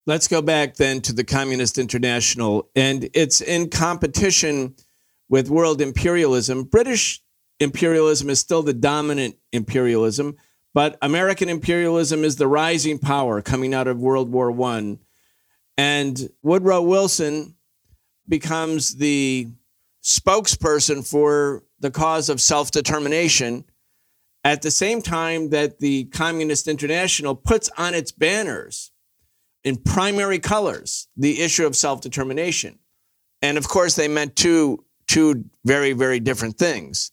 Let's go back then to the Communist International, and it's in competition with world imperialism. British imperialism is still the dominant imperialism, but American imperialism is the rising power coming out of World War I. And Woodrow Wilson becomes the spokesperson for the cause of self determination at the same time that the Communist International puts on its banners in primary colors the issue of self determination. And of course, they meant two, two very, very different things.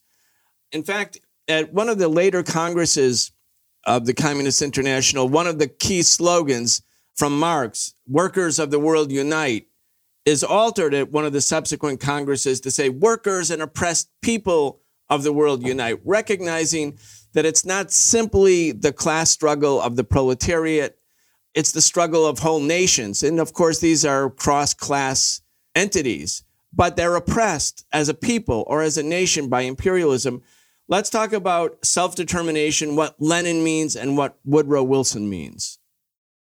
In fact, at one of the later congresses of the Communist International, one of the key slogans from Marx, Workers of the World Unite, is altered at one of the subsequent Congresses to say workers and oppressed people of the world unite, recognizing that it's not simply the class struggle of the proletariat, it's the struggle of whole nations. And of course, these are cross class entities, but they're oppressed as a people or as a nation by imperialism. Let's talk about self determination, what Lenin means, and what Woodrow Wilson means.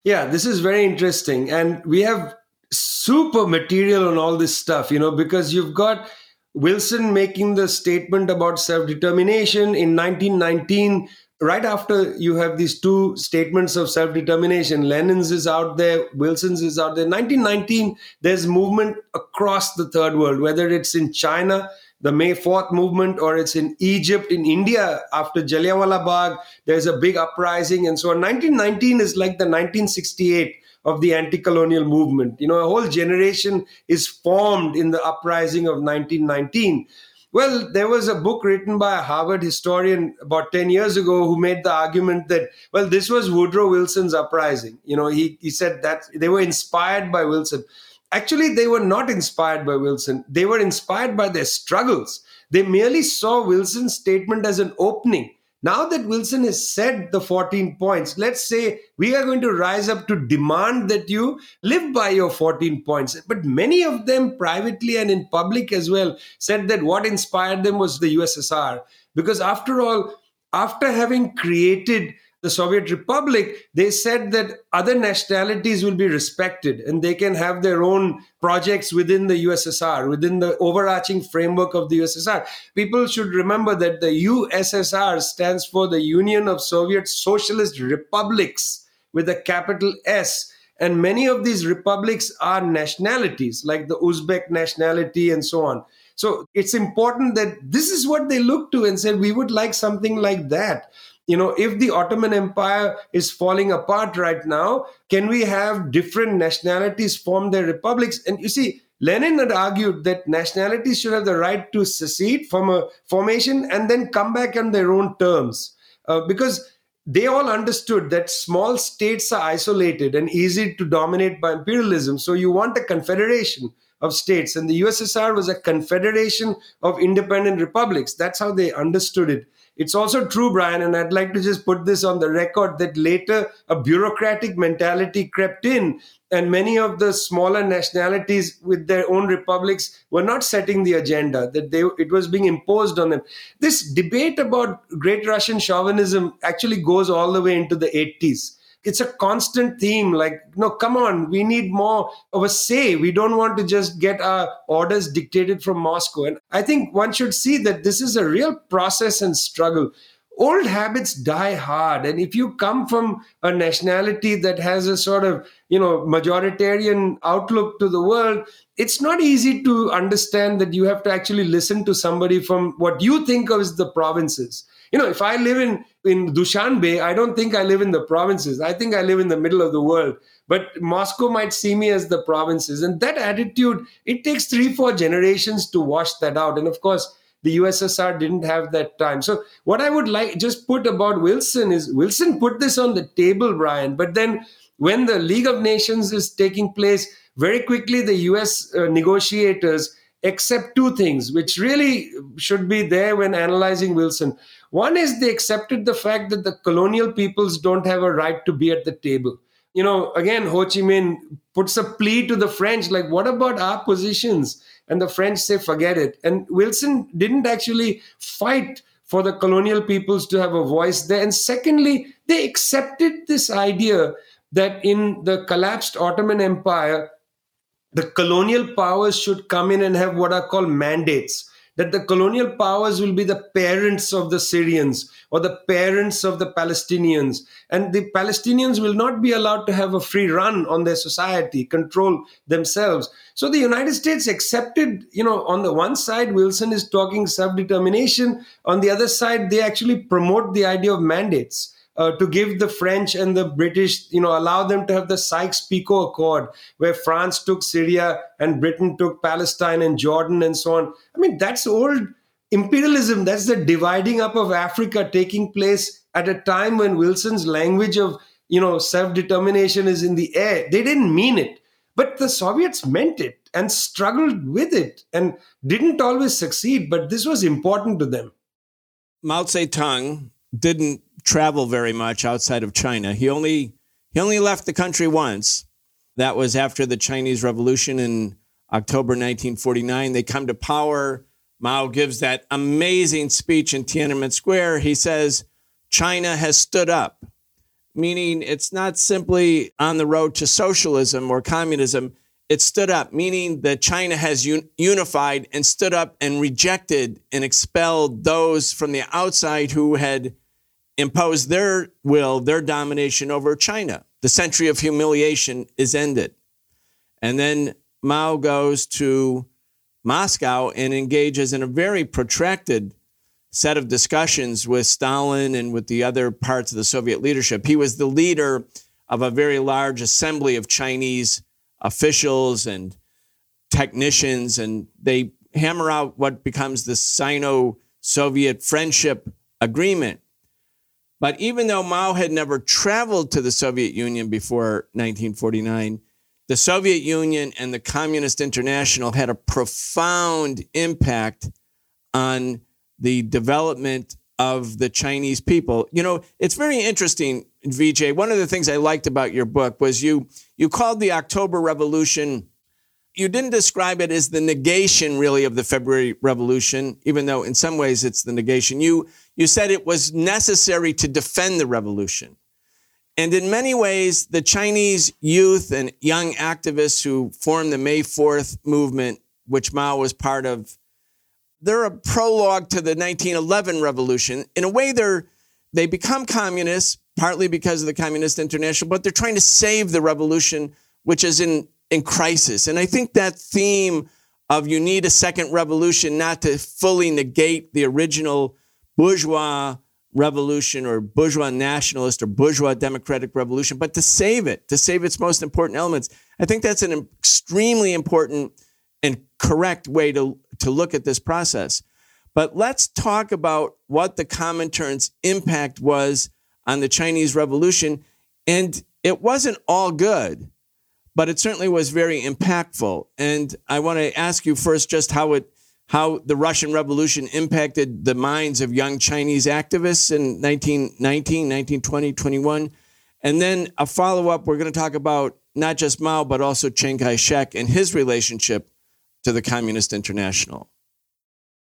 Yeah, this is very interesting. And we have super material on all this stuff, you know, because you've got Wilson making the statement about self determination in 1919. Right after you have these two statements of self determination, Lenin's is out there, Wilson's is out there. 1919, there's movement across the third world, whether it's in China, the May 4th movement, or it's in Egypt, in India, after Jallianwala Bagh, there's a big uprising and so on. 1919 is like the 1968 of the anti-colonial movement. You know, a whole generation is formed in the uprising of 1919. Well, there was a book written by a Harvard historian about 10 years ago who made the argument that, well, this was Woodrow Wilson's uprising. You know, he, he said that they were inspired by Wilson. Actually, they were not inspired by Wilson. They were inspired by their struggles. They merely saw Wilson's statement as an opening now that Wilson has said the 14 points, let's say we are going to rise up to demand that you live by your 14 points. But many of them, privately and in public as well, said that what inspired them was the USSR. Because after all, after having created the Soviet Republic, they said that other nationalities will be respected and they can have their own projects within the USSR, within the overarching framework of the USSR. People should remember that the USSR stands for the Union of Soviet Socialist Republics with a capital S. And many of these republics are nationalities, like the Uzbek nationality and so on. So it's important that this is what they look to and said, we would like something like that you know if the ottoman empire is falling apart right now can we have different nationalities form their republics? And you see lenin had argued that nationalities should have the right to secede from a formation and then come back on their own terms. Uh, because they all understood that small states are isolated and easy to dominate by imperialism. So you want a confederation of states and the ussr was a confederation of independent republics. That's how they understood it it's also true, Brian, and I'd like to just put this on the record that later a bureaucratic mentality crept in, and many of the smaller nationalities with their own republics were not setting the agenda, that they, it was being imposed on them. This debate about great Russian chauvinism actually goes all the way into the 80s it's a constant theme like no come on we need more of a say. We don't want to just get our orders dictated from moscow. And i think one should see that this is a real process and struggle. Old habits die hard. And if you come from a nationality that has a sort of you know majoritarian outlook to the world it's not easy to understand that you have to actually listen to somebody from what you think of as the provinces. You know if i live in in Dushanbe, I don't think I live in the provinces. I think I live in the middle of the world. But Moscow might see me as the provinces. And that attitude, it takes three, four generations to wash that out. And of course, the USSR didn't have that time. So, what I would like just put about Wilson is Wilson put this on the table, Brian. But then, when the League of Nations is taking place, very quickly the US uh, negotiators accept two things, which really should be there when analyzing Wilson. One is they accepted the fact that the colonial peoples don't have a right to be at the table. You know, again, Ho Chi Minh puts a plea to the French, like, what about our positions? And the French say, forget it. And Wilson didn't actually fight for the colonial peoples to have a voice there. And secondly, they accepted this idea that in the collapsed Ottoman Empire, the colonial powers should come in and have what are called mandates that the colonial powers will be the parents of the Syrians or the parents of the Palestinians. And the Palestinians will not be allowed to have a free run on their society, control themselves. So the United States accepted, you know, on the one side, Wilson is talking self determination. On the other side, they actually promote the idea of mandates uh, to give the French and the British, you know, allow them to have the Sykes-Picot Accord, where France took Syria and Britain took Palestine and Jordan and so on. I mean, that's old imperialism. That's the dividing up of Africa taking place at a time when Wilson's language of, you know, self-determination is in the air. They didn't mean it, but the Soviets meant it and struggled with it and didn't always succeed. But this was important to them. Mao Zedong didn't travel very much outside of China. He only he only left the country once. That was after the Chinese Revolution in October 1949. They come to power. Mao gives that amazing speech in Tiananmen Square. He says, China has stood up, meaning it's not simply on the road to socialism or communism. It stood up, meaning that China has un- unified and stood up and rejected and expelled those from the outside who had impose their will, their domination over China. The century of humiliation is ended. And then Mao goes to Moscow and engages in a very protracted set of discussions with Stalin and with the other parts of the Soviet leadership. He was the leader of a very large assembly of Chinese officials and technicians, and they hammer out what becomes the Sino Soviet Friendship Agreement. But even though Mao had never traveled to the Soviet Union before 1949, the Soviet Union and the Communist International had a profound impact on the development of the Chinese people. You know, it's very interesting, Vijay. One of the things I liked about your book was you you called the October Revolution. You didn't describe it as the negation, really, of the February Revolution, even though in some ways it's the negation. You you said it was necessary to defend the revolution. And in many ways, the Chinese youth and young activists who formed the May 4th movement, which Mao was part of, they're a prologue to the 1911 revolution. In a way, they're they become communists partly because of the Communist International, but they're trying to save the revolution, which is in in crisis. And I think that theme of you need a second revolution not to fully negate the original bourgeois revolution or bourgeois nationalist or bourgeois democratic revolution, but to save it, to save its most important elements. I think that's an extremely important and correct way to, to look at this process. But let's talk about what the Comintern's impact was on the Chinese Revolution. And it wasn't all good, but it certainly was very impactful. And I want to ask you first just how it how the Russian Revolution impacted the minds of young Chinese activists in 1919, 1920, 21. And then a follow up, we're going to talk about not just Mao, but also Chiang Kai shek and his relationship to the Communist International.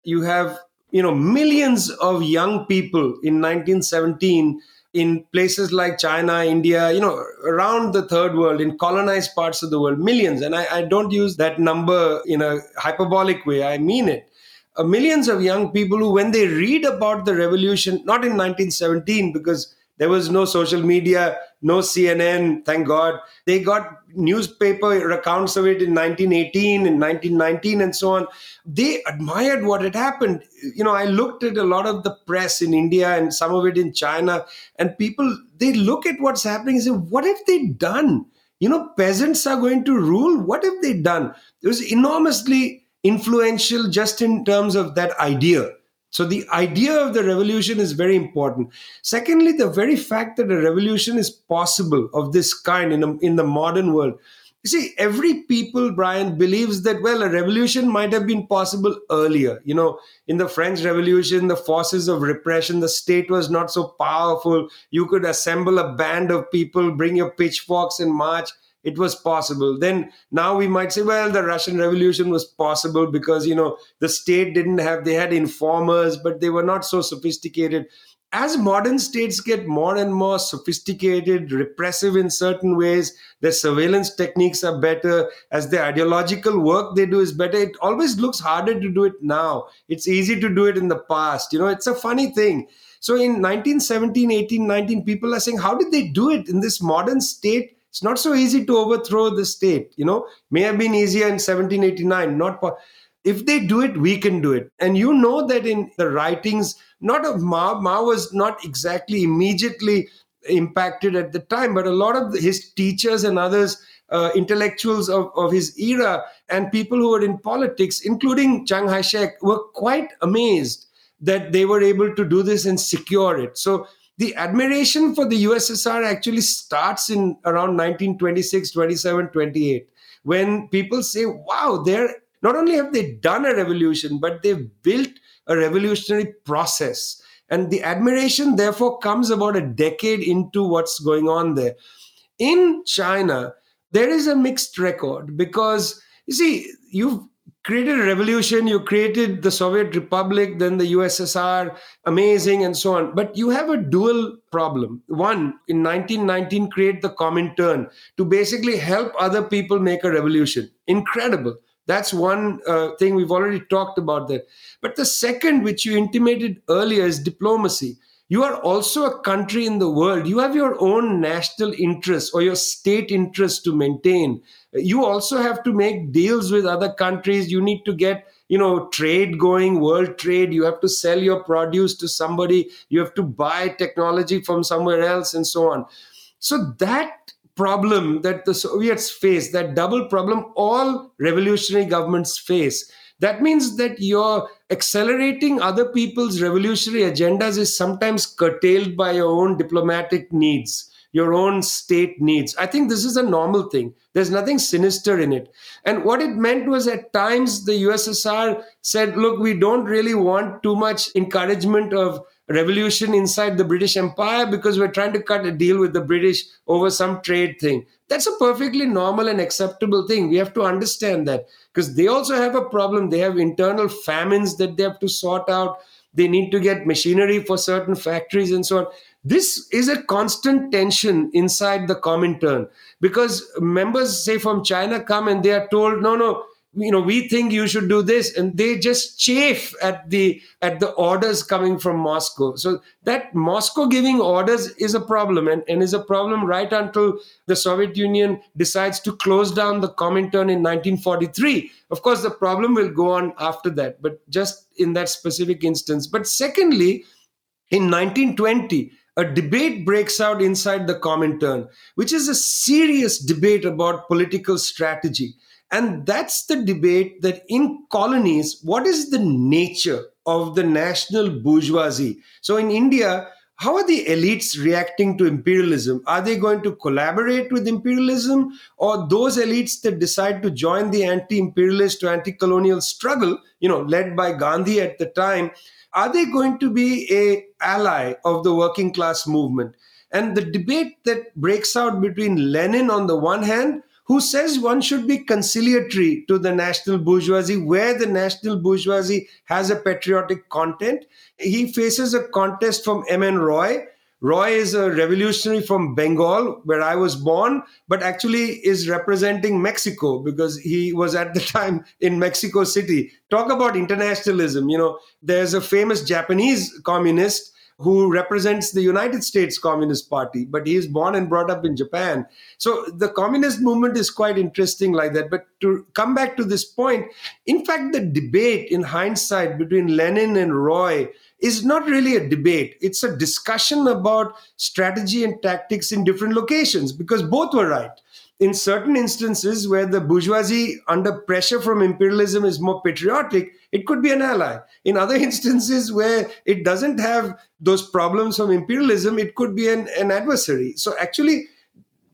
You have, you know, millions of young people in 1917 in places like China, India, you know, around the third world, in colonized parts of the world, millions. And I, I don't use that number in a hyperbolic way, I mean it. Uh, millions of young people who, when they read about the revolution, not in 1917, because there was no social media, no CNN, thank God. They got newspaper accounts of it in 1918 and 1919 and so on. They admired what had happened. You know, I looked at a lot of the press in India and some of it in China, and people, they look at what's happening and say, what have they done? You know, peasants are going to rule. What have they done? It was enormously influential just in terms of that idea so the idea of the revolution is very important. Secondly, the very fact that a revolution is possible of this kind in, a, in the modern world. You see, every people, Brian, believes that, well, a revolution might have been possible earlier. You know, in the French Revolution, the forces of repression, the state was not so powerful. You could assemble a band of people, bring your pitchforks and march it was possible then now we might say well the russian revolution was possible because you know the state didn't have they had informers but they were not so sophisticated as modern states get more and more sophisticated, repressive in certain ways, their surveillance techniques are better, as the ideological work they do is better, it always looks harder to do it now. It's easy to do it in the past. You know, it's a funny thing. So in 1917, 18, 19, people are saying, how did they do it in this modern state? It's not so easy to overthrow the state. You know, may have been easier in 1789. Not po- if they do it, we can do it. And you know that in the writings, not of Mao, Mao was not exactly immediately impacted at the time, but a lot of his teachers and others. Uh, intellectuals of, of his era and people who were in politics, including Chiang Kai shek, were quite amazed that they were able to do this and secure it. So the admiration for the USSR actually starts in around 1926, 27, 28, when people say, wow, they're not only have they done a revolution, but they've built a revolutionary process. And the admiration, therefore, comes about a decade into what's going on there. In China, there is a mixed record because you see, you've created a revolution, you created the Soviet Republic, then the USSR, amazing, and so on. But you have a dual problem. One, in 1919, create the Comintern to basically help other people make a revolution. Incredible. That's one uh, thing we've already talked about there. But the second, which you intimated earlier, is diplomacy you are also a country in the world. You have your own national interests or your state interests to maintain. You also have to make deals with other countries. You need to get you know trade going world trade you have to sell your produce to somebody you have to buy technology from somewhere else and so on So that problem that the Soviets face, that double problem, all revolutionary governments face. That means that you're accelerating other people's revolutionary agendas is sometimes curtailed by your own diplomatic needs your own state needs. I think this is a normal thing. There's nothing sinister in it. And what it meant was at times the USSR said, look, we don't really want too much encouragement of revolution inside the British Empire because we're trying to cut a deal with the British over some trade thing. That's a perfectly normal and acceptable thing. We have to understand that because they also have a problem. They have internal famines that they have to sort out. They need to get machinery for certain factories and so on. This is a constant tension inside the Comintern because members, say from China, come and they are told, no, no, you know we think you should do this and they just chafe at the at the orders coming from moscow. So that moscow giving orders is a problem and, and is a problem right until the soviet union decides to close down the comintern in 1943 of course the problem will go on after that but just in that specific instance. But secondly in 1920 a debate breaks out inside the Comintern, which is a serious debate about political strategy. And that's the debate that in colonies, what is the nature of the national bourgeoisie? So in India, how are the elites reacting to imperialism? Are they going to collaborate with imperialism or those elites that decide to join the anti imperialist or anti colonial struggle, you know, led by Gandhi at the time? are they going to be a ally of the working class movement and the debate that breaks out between lenin on the one hand who says one should be conciliatory to the national bourgeoisie where the national bourgeoisie has a patriotic content he faces a contest from mn roy Roy is a revolutionary from Bengal, where I was born, but actually is representing Mexico because he was at the (laughs) time in Mexico City. Talk about internationalism. You know, there's a famous Japanese communist who represents the United States Communist Party, but he is born and brought up in Japan. So the communist movement is quite interesting like that. But to come back to this point, in fact, the debate in hindsight between Lenin and Roy is not really a debate. It's a discussion about strategy and tactics in different locations because both were right. In certain instances where the bourgeoisie, under pressure from imperialism, is more patriotic, it could be an ally. In other (laughs) instances where it doesn't have those problems from imperialism, it could be an, an adversary. So, actually,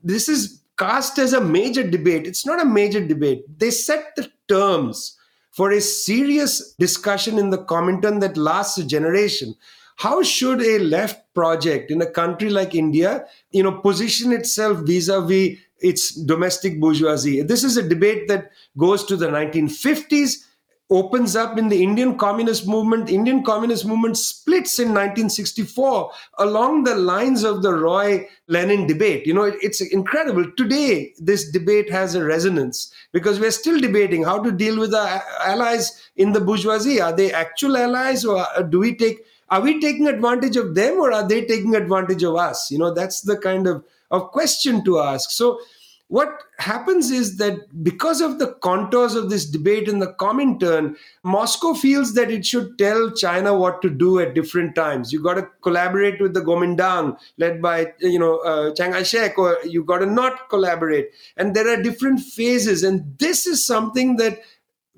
this is cast as a major debate. It's not a major debate. They set the terms for a serious discussion in the Comintern that lasts a generation. How should a left project in a country like India, you know, position itself vis-a-vis its domestic bourgeoisie? This is a debate that goes to the 1950s opens up in the Indian Communist movement. Indian Communist movement splits in 1964 along the lines of the Roy Lenin debate. You know, it's incredible. Today, this debate has a resonance because we're still debating how to deal with our allies in the bourgeoisie. Are they actual allies or do we take are we taking advantage of them or are they taking advantage of us? You know, that's the kind of, of question to ask. So what happens is that because of the contours of this debate in the Comintern, Moscow feels that it should tell China what to do at different times. You got to collaborate with the Kuomintang, led by you know uh, Chiang Kai-shek, or you got to not collaborate. And there are different phases, and this is something that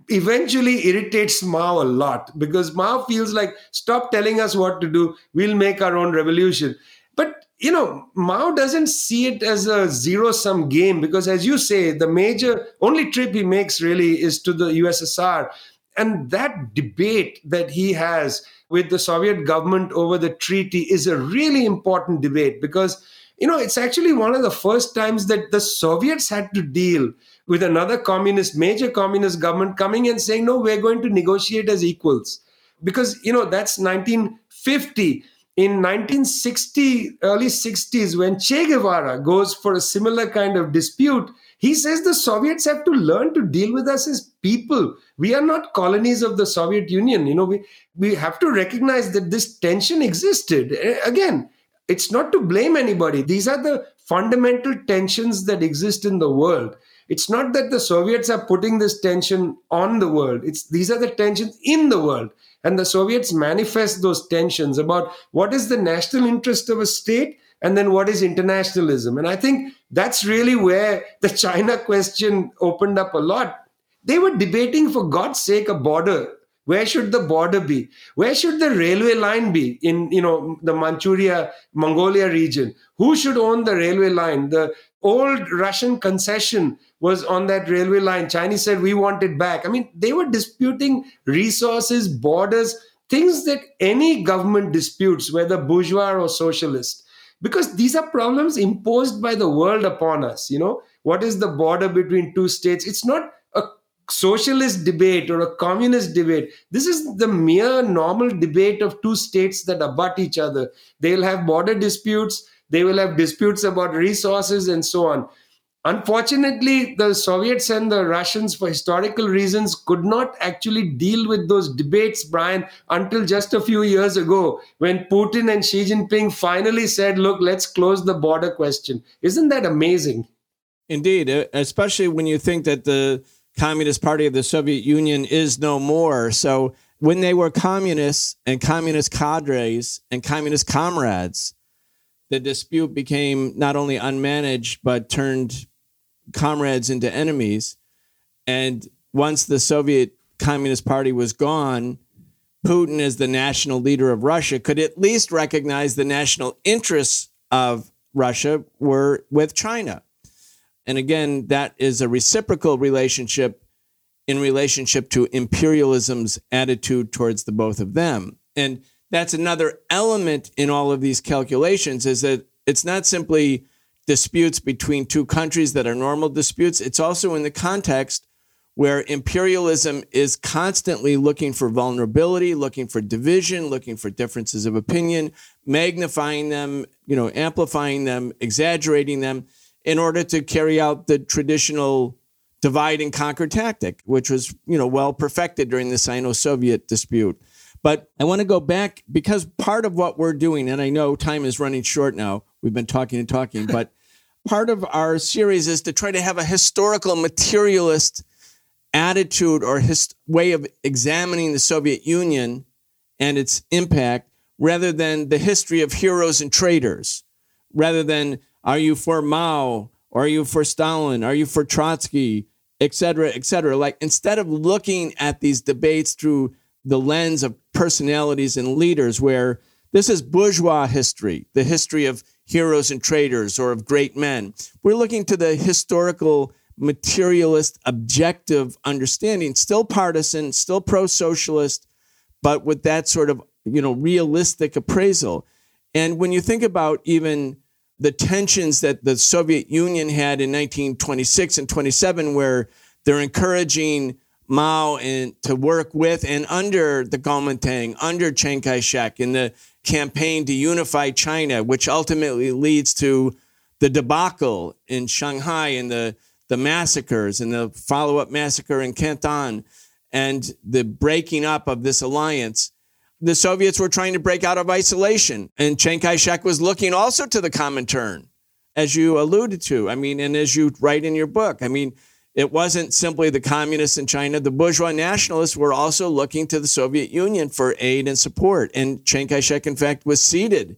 eventually irritates Mao a lot because Mao feels like stop telling us what to do, we'll make our own revolution. But you know, Mao doesn't see it as a zero sum game because, as you say, the major only trip he makes really is to the USSR. And that debate that he has with the Soviet government over the treaty is a really important debate because, you know, it's actually one of the first times that the Soviets had to deal with another communist, major communist government coming and saying, no, we're going to negotiate as equals. Because, you know, that's 1950 in 1960 early 60s when che guevara goes for a similar kind of dispute he says the soviets have to learn to deal with us as people. We are not colonies of the soviet union. You know we, we have to recognize that this tension existed. Again it's not to blame anybody. These are the fundamental tensions that exist in the world. It's not that the soviets are putting this tension on the world. It's these are the tensions in the world and the Soviets manifest those tensions about what is the national interest of a state and then what is internationalism. And i think that's really where the china question opened up a lot. They were debating for god's sake a border. Where should the border be? Where should the railway line be in you know the manchuria mongolia region? Who should own the railway line? The old russian concession was on that railway line. Chinese said we want it back. I mean they were disputing resources borders things that any government disputes whether bourgeois or socialist. Because these are problems imposed by the world upon us you know? What is the border between two states? It's not a socialist debate or a communist debate. This is the mere normal debate of two states that abut each other. They'll have border disputes, they will have disputes about resources, and so on. Unfortunately, the Soviets and the Russians, for historical reasons, could not actually deal with those debates, Brian, until just a few years ago when Putin and Xi Jinping finally said, Look, let's close the border question. Isn't that amazing? Indeed, especially when you think that the Communist Party of the Soviet Union is no more. So when they were communists and communist cadres and communist comrades, the dispute became not only unmanaged, but turned comrades into enemies. And once the Soviet Communist Party was gone, Putin, as the national leader of Russia, could at least recognize the national interests of Russia were with China. And again, that is a reciprocal relationship in relationship to imperialism's attitude towards the both of them. And that's another element in all of these calculations is that it's not simply disputes between two countries that are normal disputes, it's also in the context where imperialism is constantly looking for vulnerability, looking for division, looking for differences of opinion, magnifying them, you know, amplifying them, exaggerating them in order to carry out the traditional divide and conquer tactic, which was, you know, well perfected during the Sino-Soviet dispute. But I want to go back because part of what we're doing, and I know time is running short now. We've been talking and talking, but (laughs) part of our series is to try to have a historical materialist attitude or his way of examining the Soviet Union and its impact rather than the history of heroes and traitors, rather than are you for Mao? Are you for Stalin? Are you for Trotsky? Et cetera, et cetera. Like instead of looking at these debates through the lens of personalities and leaders, where this is bourgeois history, the history of heroes and traitors or of great men, we're looking to the historical materialist objective understanding still partisan still pro-socialist but with that sort of you know realistic appraisal. And when you think about even the tensions that the Soviet Union had in 1926 and 27, where they're encouraging Mao and to work with and under the Kuomintang, under Chiang Kai-shek in the campaign to unify China, which ultimately leads to the debacle in Shanghai and the, the massacres and the follow-up massacre in Canton and the breaking up of this alliance the Soviets were trying to break out of isolation. And Chiang Kai shek was looking also to the Comintern, as you alluded to. I mean, and as you write in your book, I mean, it wasn't simply the communists in China. The bourgeois nationalists were also looking to the Soviet Union for aid and support. And Chiang Kai shek, in fact, was seated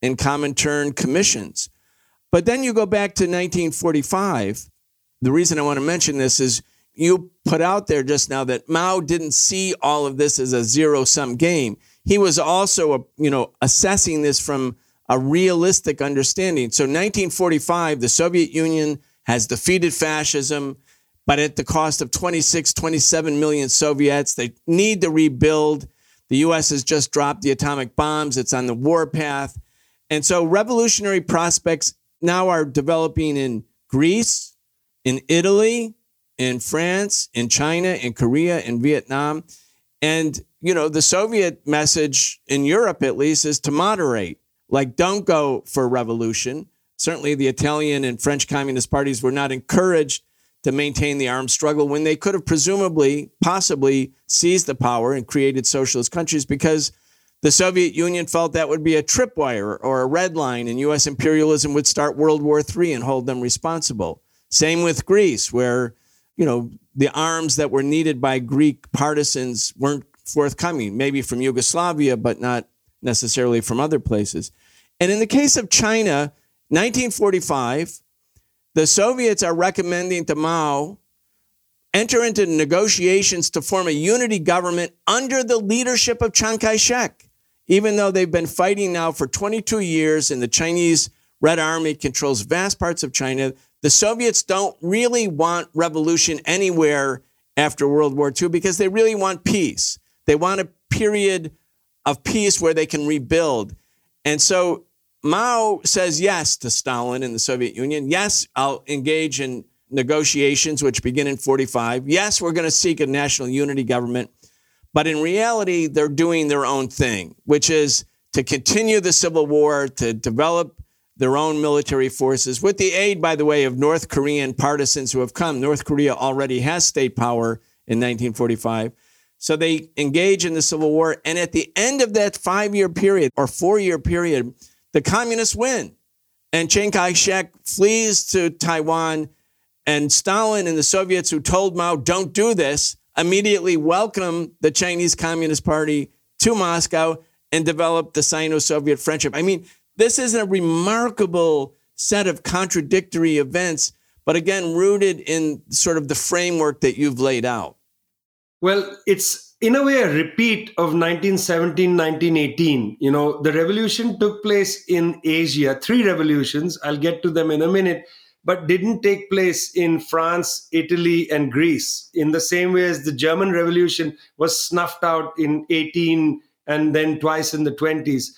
in Comintern commissions. But then you go back to 1945. The reason I want to mention this is you put out there just now that Mao didn't see all of this as a zero sum game. He was also, a, you know, assessing this from a realistic understanding. So 1945, the Soviet Union has defeated fascism, but at the cost of 26, 27 million Soviets. They need to rebuild. The US has just dropped the atomic bombs. It's on the warpath. And so revolutionary prospects now are developing in Greece, in Italy, in France, in China, in Korea, in Vietnam. And, you know, the Soviet message in Europe, at least, is to moderate. Like, don't go for revolution. Certainly, the Italian and French communist parties were not encouraged to maintain the armed struggle when they could have presumably, possibly seized the power and created socialist countries because the Soviet Union felt that would be a tripwire or a red line, and U.S. imperialism would start World War III and hold them responsible. Same with Greece, where you know, the arms that were needed by Greek partisans weren't forthcoming, maybe from Yugoslavia, but not necessarily from other places. And in the case of China, 1945, the Soviets are recommending to Mao enter into negotiations to form a unity government under the leadership of Chiang Kai shek, even though they've been fighting now for 22 years and the Chinese Red Army controls vast parts of China. The Soviets don't really want revolution anywhere after World War II because they really want peace. They want a period of peace where they can rebuild. And so Mao says yes to Stalin and the Soviet Union. Yes, I'll engage in negotiations, which begin in 45. Yes, we're going to seek a national unity government. But in reality, they're doing their own thing, which is to continue the civil war, to develop their own military forces, with the aid, by the way, of North Korean partisans who have come. North Korea already has state power in 1945. So they engage in the Civil War. And at the end of that five year period or four year period, the communists win. And Chiang Kai shek flees to Taiwan. And Stalin and the Soviets, who told Mao, don't do this, immediately welcome the Chinese Communist Party to Moscow and develop the Sino Soviet friendship. I mean, this is a remarkable set of contradictory events, but again, rooted in sort of the framework that you've laid out. Well, it's in a way a repeat of 1917 1918 you know the revolution took place in asia. Three revolutions. I'll get to them in a minute. But didn't take place in france italy and greece. In the same way as the german revolution was snuffed out in 18 and then twice in the 20s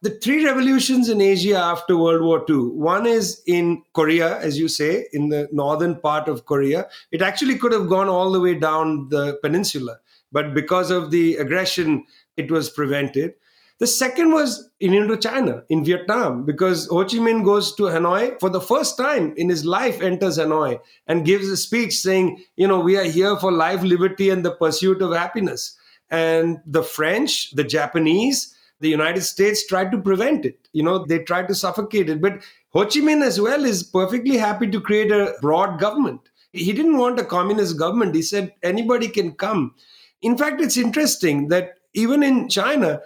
the three revolutions in Asia after World War II. One is in Korea, as you say, in the northern part of Korea. It actually could have gone all the way down the peninsula, but because of the aggression, it was prevented. The second was in Indochina, in Vietnam, because Ho Chi Minh goes to Hanoi for the first time in his life, enters Hanoi and gives a speech saying, you know, we are here for life, liberty, and the pursuit of happiness. And the French, the Japanese, the United States tried to prevent it. You know, they tried to suffocate it. But Ho Chi Minh as well is perfectly happy to create a broad government. He didn't want a communist government. He said anybody can come. In fact, it's interesting that even in China,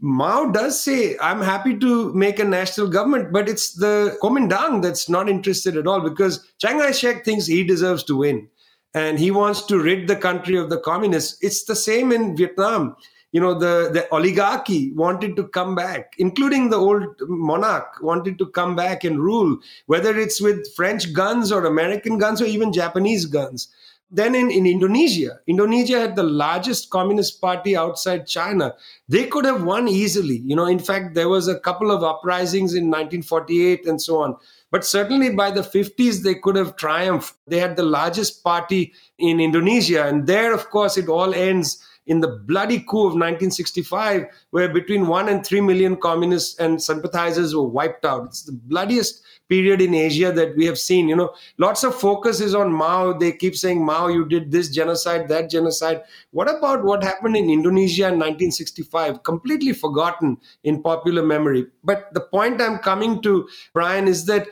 Mao does say, I'm happy to make a national government, but it's the Kuomintang that's not interested at all because Chiang Kai shek thinks he deserves to win and he wants to rid the country of the communists. It's the same in Vietnam you know the the oligarchy wanted to come back including the old monarch wanted to come back and rule whether it's with french guns or american guns or even japanese guns then in, in indonesia indonesia had the largest communist party outside china. They could have won easily. You know in fact there was a couple of uprisings in 1948 and so on. But certainly by the 50s they could have triumphed. They had the largest party in indonesia. And there of course it all ends in the bloody coup of 1965, where between one and three million communists and sympathizers were wiped out. It's the bloodiest period in Asia that we have seen. You know, lots of focus is on Mao. They keep saying, Mao, you did this genocide, that genocide. What about what happened in Indonesia in 1965? Completely forgotten in popular memory. But the point I'm coming to, Brian, is that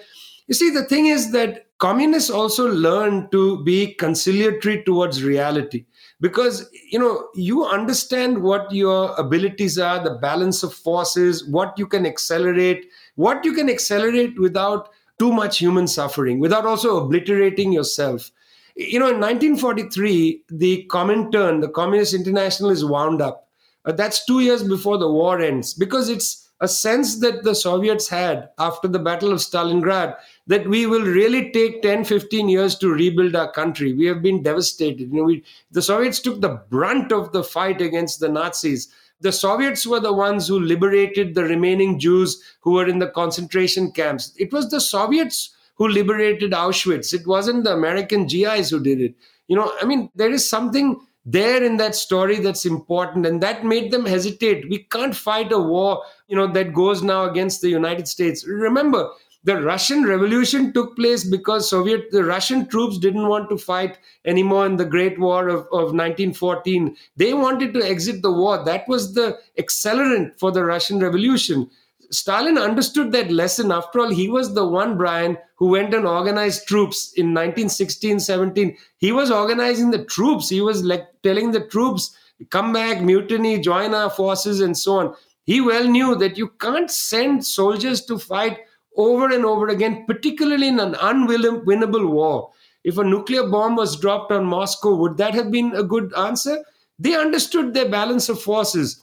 you see, the thing is that communists also learn to be conciliatory towards reality because you know you understand what your abilities are the balance of forces what you can accelerate what you can accelerate without too much human suffering without also obliterating yourself. You know in 1943 the comintern the communist international is wound up. Uh, that's 2 years before the war ends because it's a sense that the soviets had after the battle of stalingrad that we will really take 10 15 years to rebuild our country. We have been devastated. You know we, the soviets took the brunt of the fight against the nazis. The soviets were the ones who liberated the remaining jews who were in the concentration camps. It was the soviets who liberated auschwitz. It wasn't the american gis who did it. You know i mean there is something there in that story that's important and that made them hesitate. We can't fight a war you know that goes now against the united states. Remember the Russian Revolution took place because Soviet the Russian troops didn't want to fight anymore in the Great War of, of 1914. They wanted to exit the war. That was the accelerant for the Russian Revolution. Stalin understood that lesson. After all, he was the one, Brian, who went and organized troops in 1916 17. He was organizing the troops. He was like telling the troops, come back, mutiny, join our forces, and so on He well knew that you can't send soldiers to fight over and over again, particularly in an unwinnable war. If a nuclear bomb was dropped on Moscow, would that have been a good answer? They understood their balance of forces.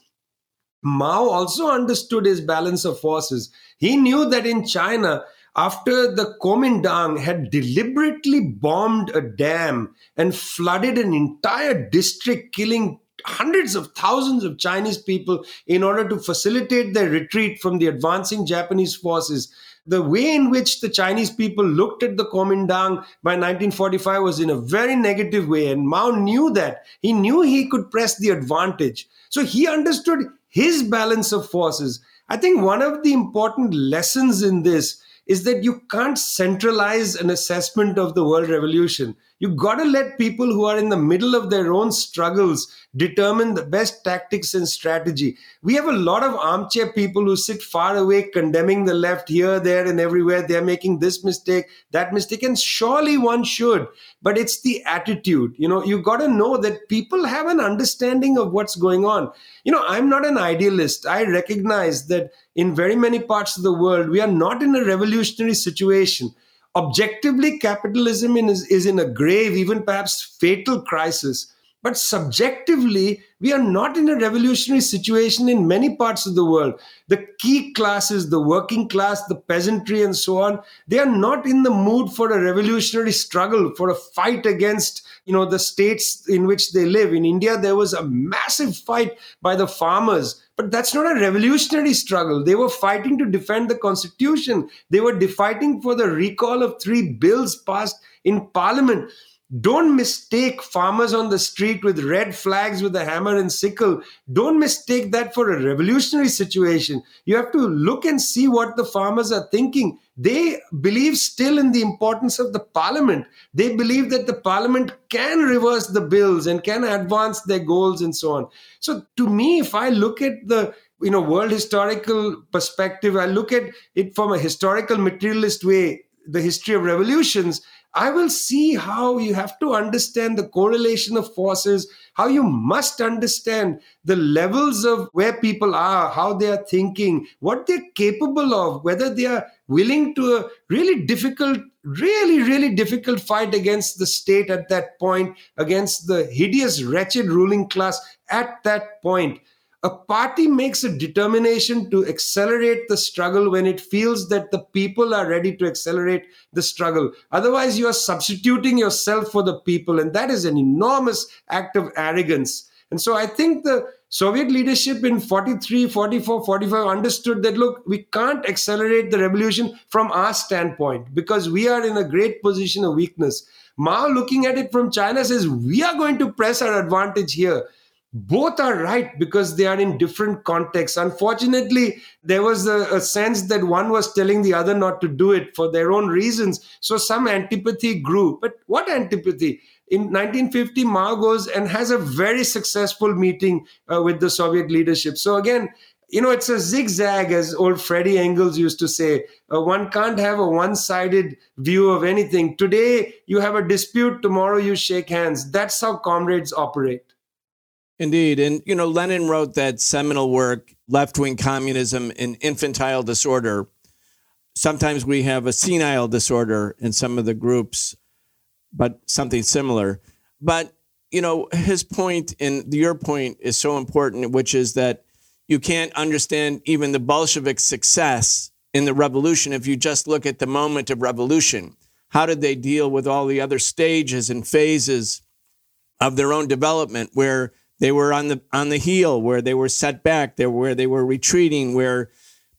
Mao also understood his balance of forces. He knew that in China, after the Kuomintang had deliberately bombed a dam and flooded an entire district, killing hundreds of thousands of Chinese people in order to facilitate their retreat from the advancing Japanese forces. The way in which the Chinese people looked at the Kuomintang by 1945 was in a very negative way, and Mao knew that. He knew he could press the advantage. So he understood his balance of forces. I think one of the important lessons in this is that you can't centralize an assessment of the world revolution. You've got to let people who are in the middle of their own struggles determine the best tactics and strategy. We have a lot of armchair people who sit far away condemning the left here, there, and everywhere. They're making this mistake, that mistake, and surely one should. But it's the attitude. You know, you've got to know that people have an understanding of what's going on. You know, I'm not an idealist. I recognize that in very many parts of the world, we are not in a revolutionary situation. Objectively capitalism is, is in a grave even perhaps fatal crisis but subjectively, we are not in a revolutionary situation in many parts of the world. The key classes, the working class, the peasantry, and so on, they are not in the mood for a revolutionary struggle, for a fight against you know the states in which they live. In India, there was a massive fight by the farmers, but that's not a revolutionary struggle. They were fighting to defend the constitution. They were fighting for the recall of three bills passed in parliament. Don't mistake farmers on the street with red flags with a hammer and sickle. Don't mistake that for a revolutionary situation. You have to look and see what the farmers are thinking. They believe still in the importance of the parliament. They believe that the parliament can reverse the bills and can advance their goals and so on. So, to me, if I look at the you know world historical perspective, I look at it from a historical materialist way, the history of revolutions I will see how you have to understand the correlation of forces, how you must understand the levels of where people are, how they are thinking, what they're capable of, whether they are willing to a really difficult, really, really difficult fight against the state at that point, against the hideous, wretched ruling class at that point a party makes a determination to accelerate the struggle when it feels that the people are ready to accelerate the struggle. Otherwise, you are substituting yourself for the people, and that is an enormous act of arrogance. And so I think the Soviet leadership in 43, 44, 45 understood that look, we can't accelerate the revolution from our standpoint because we are in a great position of weakness. Mao, looking at it from China, says we are going to press our advantage here both are right because they are in different contexts. Unfortunately, there was a, a, sense that one was telling the other not to do it for their own reasons. So some antipathy grew. But what antipathy? In 1950, Mao goes and has a very successful meeting uh, with the Soviet leadership. So again, you know, it's a zigzag, as old Freddie Engels used to say. Uh, one can't have a one sided view of anything. Today, you have a dispute, tomorrow, you shake hands. That's how comrades operate. Indeed. And, you know, Lenin wrote that seminal work, Left Wing Communism and Infantile Disorder. Sometimes we have a senile disorder in some of the groups, but something similar. But, you know, his point and your point is so important, which is that you can't understand even the Bolshevik success in the revolution if you just look at the moment of revolution. How did they deal with all the other stages and phases of their own development where they were on the on the heel where they were set back, there where they were retreating, where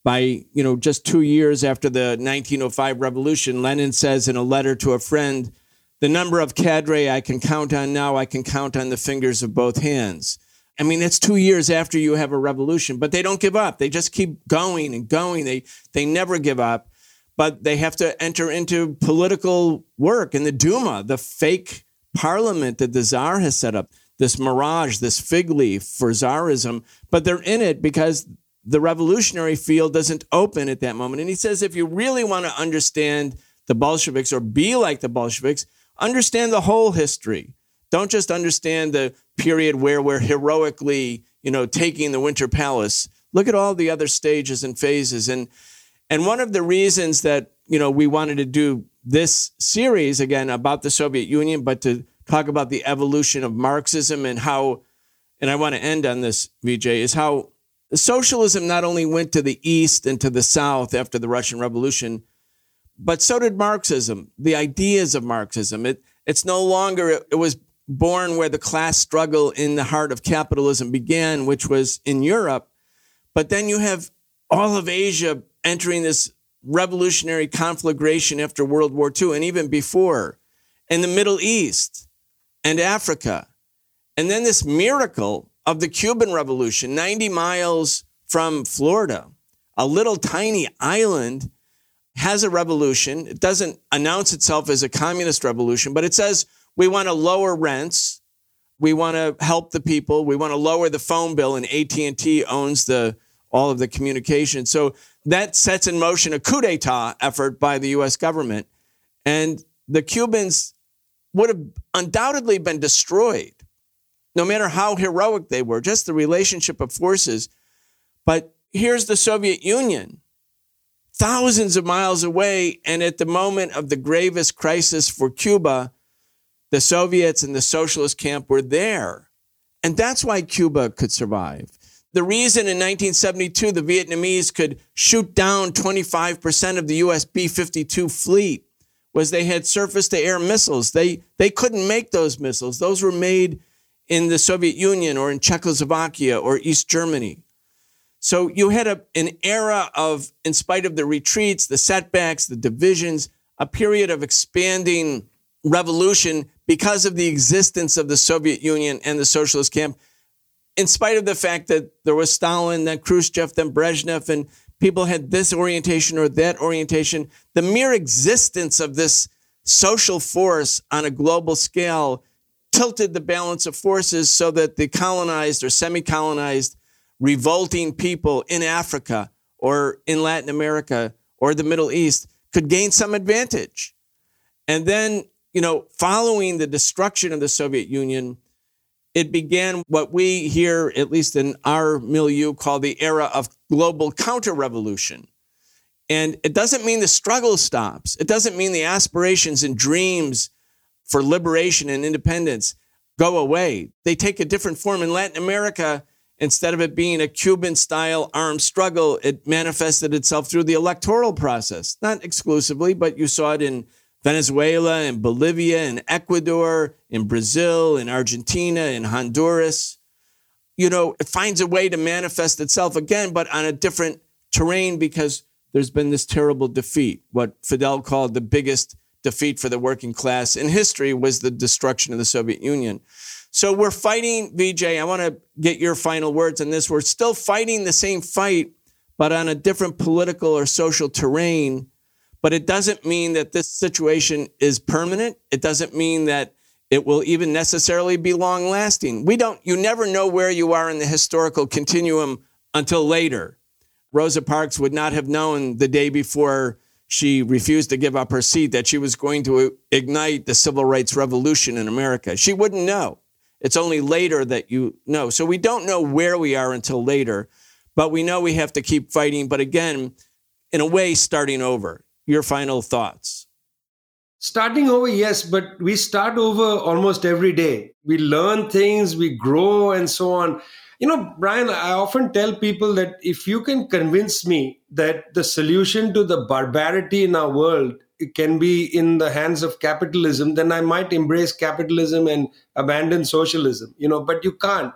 by you know just two years after the 1905 revolution, Lenin says in a letter to a friend, "The number of cadre I can count on now, I can count on the fingers of both hands." I mean, it's two years after you have a revolution, but they don't give up. They just keep going and going. They they never give up, but they have to enter into political work in the Duma, the fake parliament that the Tsar has set up this mirage, this fig leaf for Tsarism, but they're in it because the revolutionary field doesn't open at that moment. And he says if you really want to understand the Bolsheviks or be like the Bolsheviks, understand the whole history. Don't just understand the period where we're heroically, you know, taking the Winter Palace Look at all the other stages and phases. And and one of the reasons that, you know, we wanted to do this series again about the Soviet Union, but to talk about the evolution of Marxism and how, and I want to end on this, Vijay, is how socialism not only went to the east and to the south after the Russian Revolution, but so did Marxism, the ideas of Marxism. It, it's no longer, it, it was born where the class struggle in the heart of capitalism began, which was in Europe. But then you have all of Asia entering this revolutionary conflagration after World War II and even before, in the Middle East and Africa. And then this miracle of the Cuban Revolution, 90 miles from Florida, a little tiny island has a revolution. It doesn't announce itself as a communist revolution, but it says we want to lower rents. We want to help the people. We want to lower the phone bill, and AT&T owns the all of the communication. So that sets in motion a coup d'etat effort by the U.S. government, and the Cubans would have undoubtedly been destroyed, no matter how heroic they were. Just the relationship of forces. But here's the Soviet Union thousands of miles away. And at the moment of the gravest crisis for Cuba, the Soviets and the socialist camp were there. And that's why Cuba could survive. The reason in 1972 the Vietnamese could shoot down 25% of the US B 52 fleet was they had surface to air missiles. They, they couldn't make those missiles, those were made in the Soviet Union or in Czechoslovakia or East Germany. So you had a, an era of, in spite of the retreats, the setbacks, the divisions, a period of expanding revolution because of the existence of the Soviet Union and the socialist camp, in spite of the fact that there was Stalin, then Khrushchev, then Brezhnev, and people had this orientation or that orientation, the mere existence of this social force on a global scale tilted the balance of forces so that the colonized or semi colonized revolting people in Africa or in Latin America or the Middle East could gain some advantage. And then, you know, following the destruction of the Soviet Union, it began what we here, at least in our milieu, call the era of global counter revolution. And it doesn't mean the struggle stops. It doesn't mean the aspirations and dreams for liberation and independence go away. They take a different form. In Latin America, Instead of it being a Cuban style armed struggle, it manifested itself through the electoral process. Not exclusively, but you saw it in Venezuela, in Bolivia, in Ecuador, in Brazil, in Argentina, in Honduras. You know, it finds a way to manifest itself again, but on a different terrain because there's been this terrible defeat. What Fidel called the biggest defeat for the working class in history was the destruction of the Soviet Union. So we're fighting, Vijay. I want to get your final words on this. We're still fighting the same fight, but on a different political or social terrain. But it doesn't mean that this situation is permanent. It doesn't mean that it will even necessarily be long lasting. We don't, you never know where you are in the historical continuum until later. Rosa Parks would not have known the day before she refused to give up her seat that she was going to ignite the civil rights revolution in America. She wouldn't know. It's only later that you know. So we don't know where we are until later, but we know we have to keep fighting. But again, in a way, starting over. Your final thoughts. Starting over, yes, but we start over almost every day. We learn things, we grow, and so on. You know, Brian, I often tell people that if you can convince me that the solution to the barbarity in our world can be in the hands of capitalism, then I might embrace capitalism and abandon socialism, you know, but you can't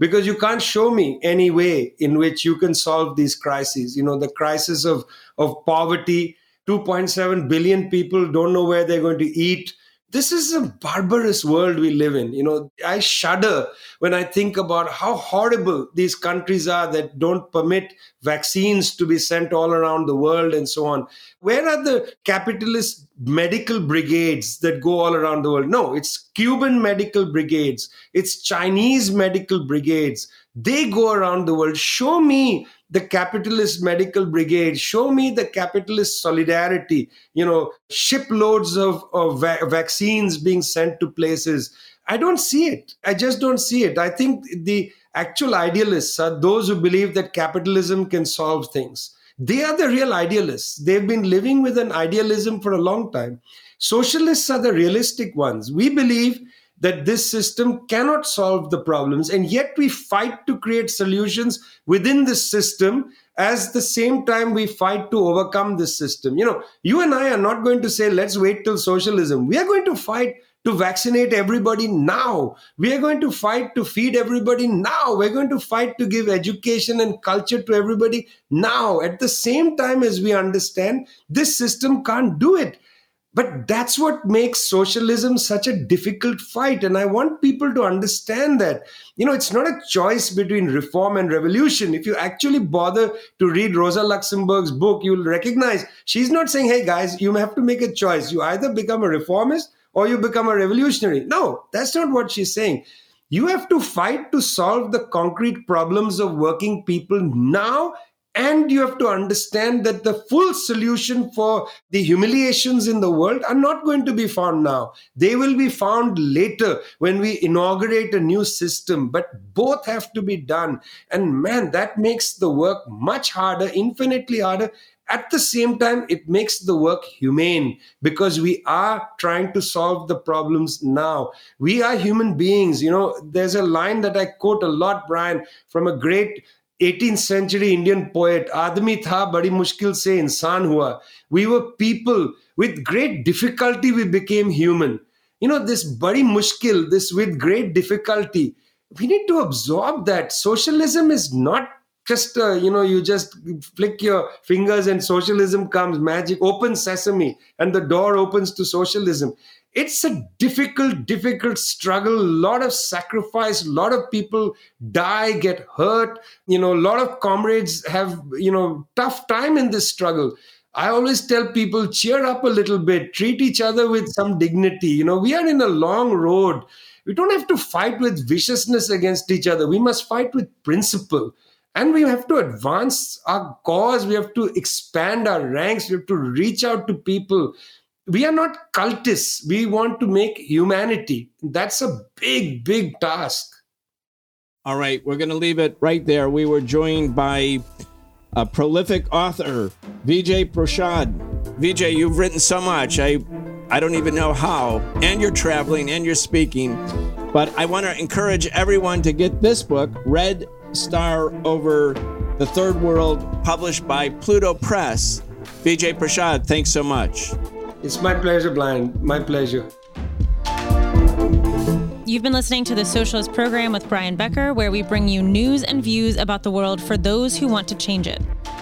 because you can't show me any way in which you can solve these crises. You know, the crisis of, of poverty, 2.7 billion people don't know where they're going to eat. This is a barbarous world we live in. You know i shudder when i think about how horrible these countries are that don't permit vaccines to be sent all around the world and so on. Where are the capitalist medical brigades that go all around the world? No it's cuban medical brigades. It's chinese medical brigades they go around the world show me the capitalist medical brigade show me the capitalist solidarity you know shiploads of, of va- vaccines being sent to places i don't see it i just don't see it i think the actual idealists are those who believe that capitalism can solve things. They are the real idealists. They've been living with an idealism for a long time. Socialists are the realistic ones. We believe that this system cannot solve the problems, and yet we fight to create solutions within this system as the same time we fight to overcome this system. You know, you and I are not going to say, let's wait till socialism. We are going to fight to vaccinate everybody now. We are going to fight to feed everybody now. We're going to fight to give education and culture to everybody now. At the same time as we understand this system can't do it. But that's what makes socialism such a difficult fight. And I want people to understand that. You know, it's not a choice between reform and revolution. If you actually bother to read Rosa Luxemburg's book, you'll recognize she's not saying, hey guys, you have to make a choice. You either become a reformist or you become a revolutionary. No, that's not what she's saying. You have to fight to solve the concrete problems of working people now and you have to understand that the full solution for the humiliations in the world are not going to be found now. They will be found later when we inaugurate a new system. But both have to be done. And man, that makes the work much harder, infinitely harder. At the same time, it makes the work humane because we are trying to solve the problems now. We are human beings. You know, there's a line that I quote a lot, Brian, from a great 18th century Indian poet आदमी था बड़ी मुश्किल से इंसान हुआ we were people with great difficulty we became human you know this badi mushkil this with great difficulty we need to absorb that socialism is not just uh, you know you just flick your fingers and socialism comes magic open sesame and the door opens to socialism it's a difficult, difficult struggle. A lot of sacrifice. A lot of people die, get hurt. You know, a lot of comrades have, you know, tough time in this struggle. I always tell people, cheer up a little bit, treat each other with some dignity. You know, we are in a long road. We don't have to fight with viciousness against each other. We must fight with principle. And we have to advance our cause. We have to expand our ranks. We have to reach out to people we are not cultists. We want to make humanity. That's a big, big task. All right, we're going to leave it right there. We were joined by a prolific author, Vijay Prashad. Vijay, you've written so much. I I don't even know how. And you're traveling and you're speaking. But I want to encourage everyone to get this book, Red Star Over the Third World, published by Pluto Press. Vijay Prashad, thanks so much. It's my pleasure, Brian. My pleasure. You've been listening to the Socialist Program with Brian Becker, where we bring you news and views about the world for those who want to change it.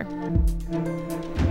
Walker.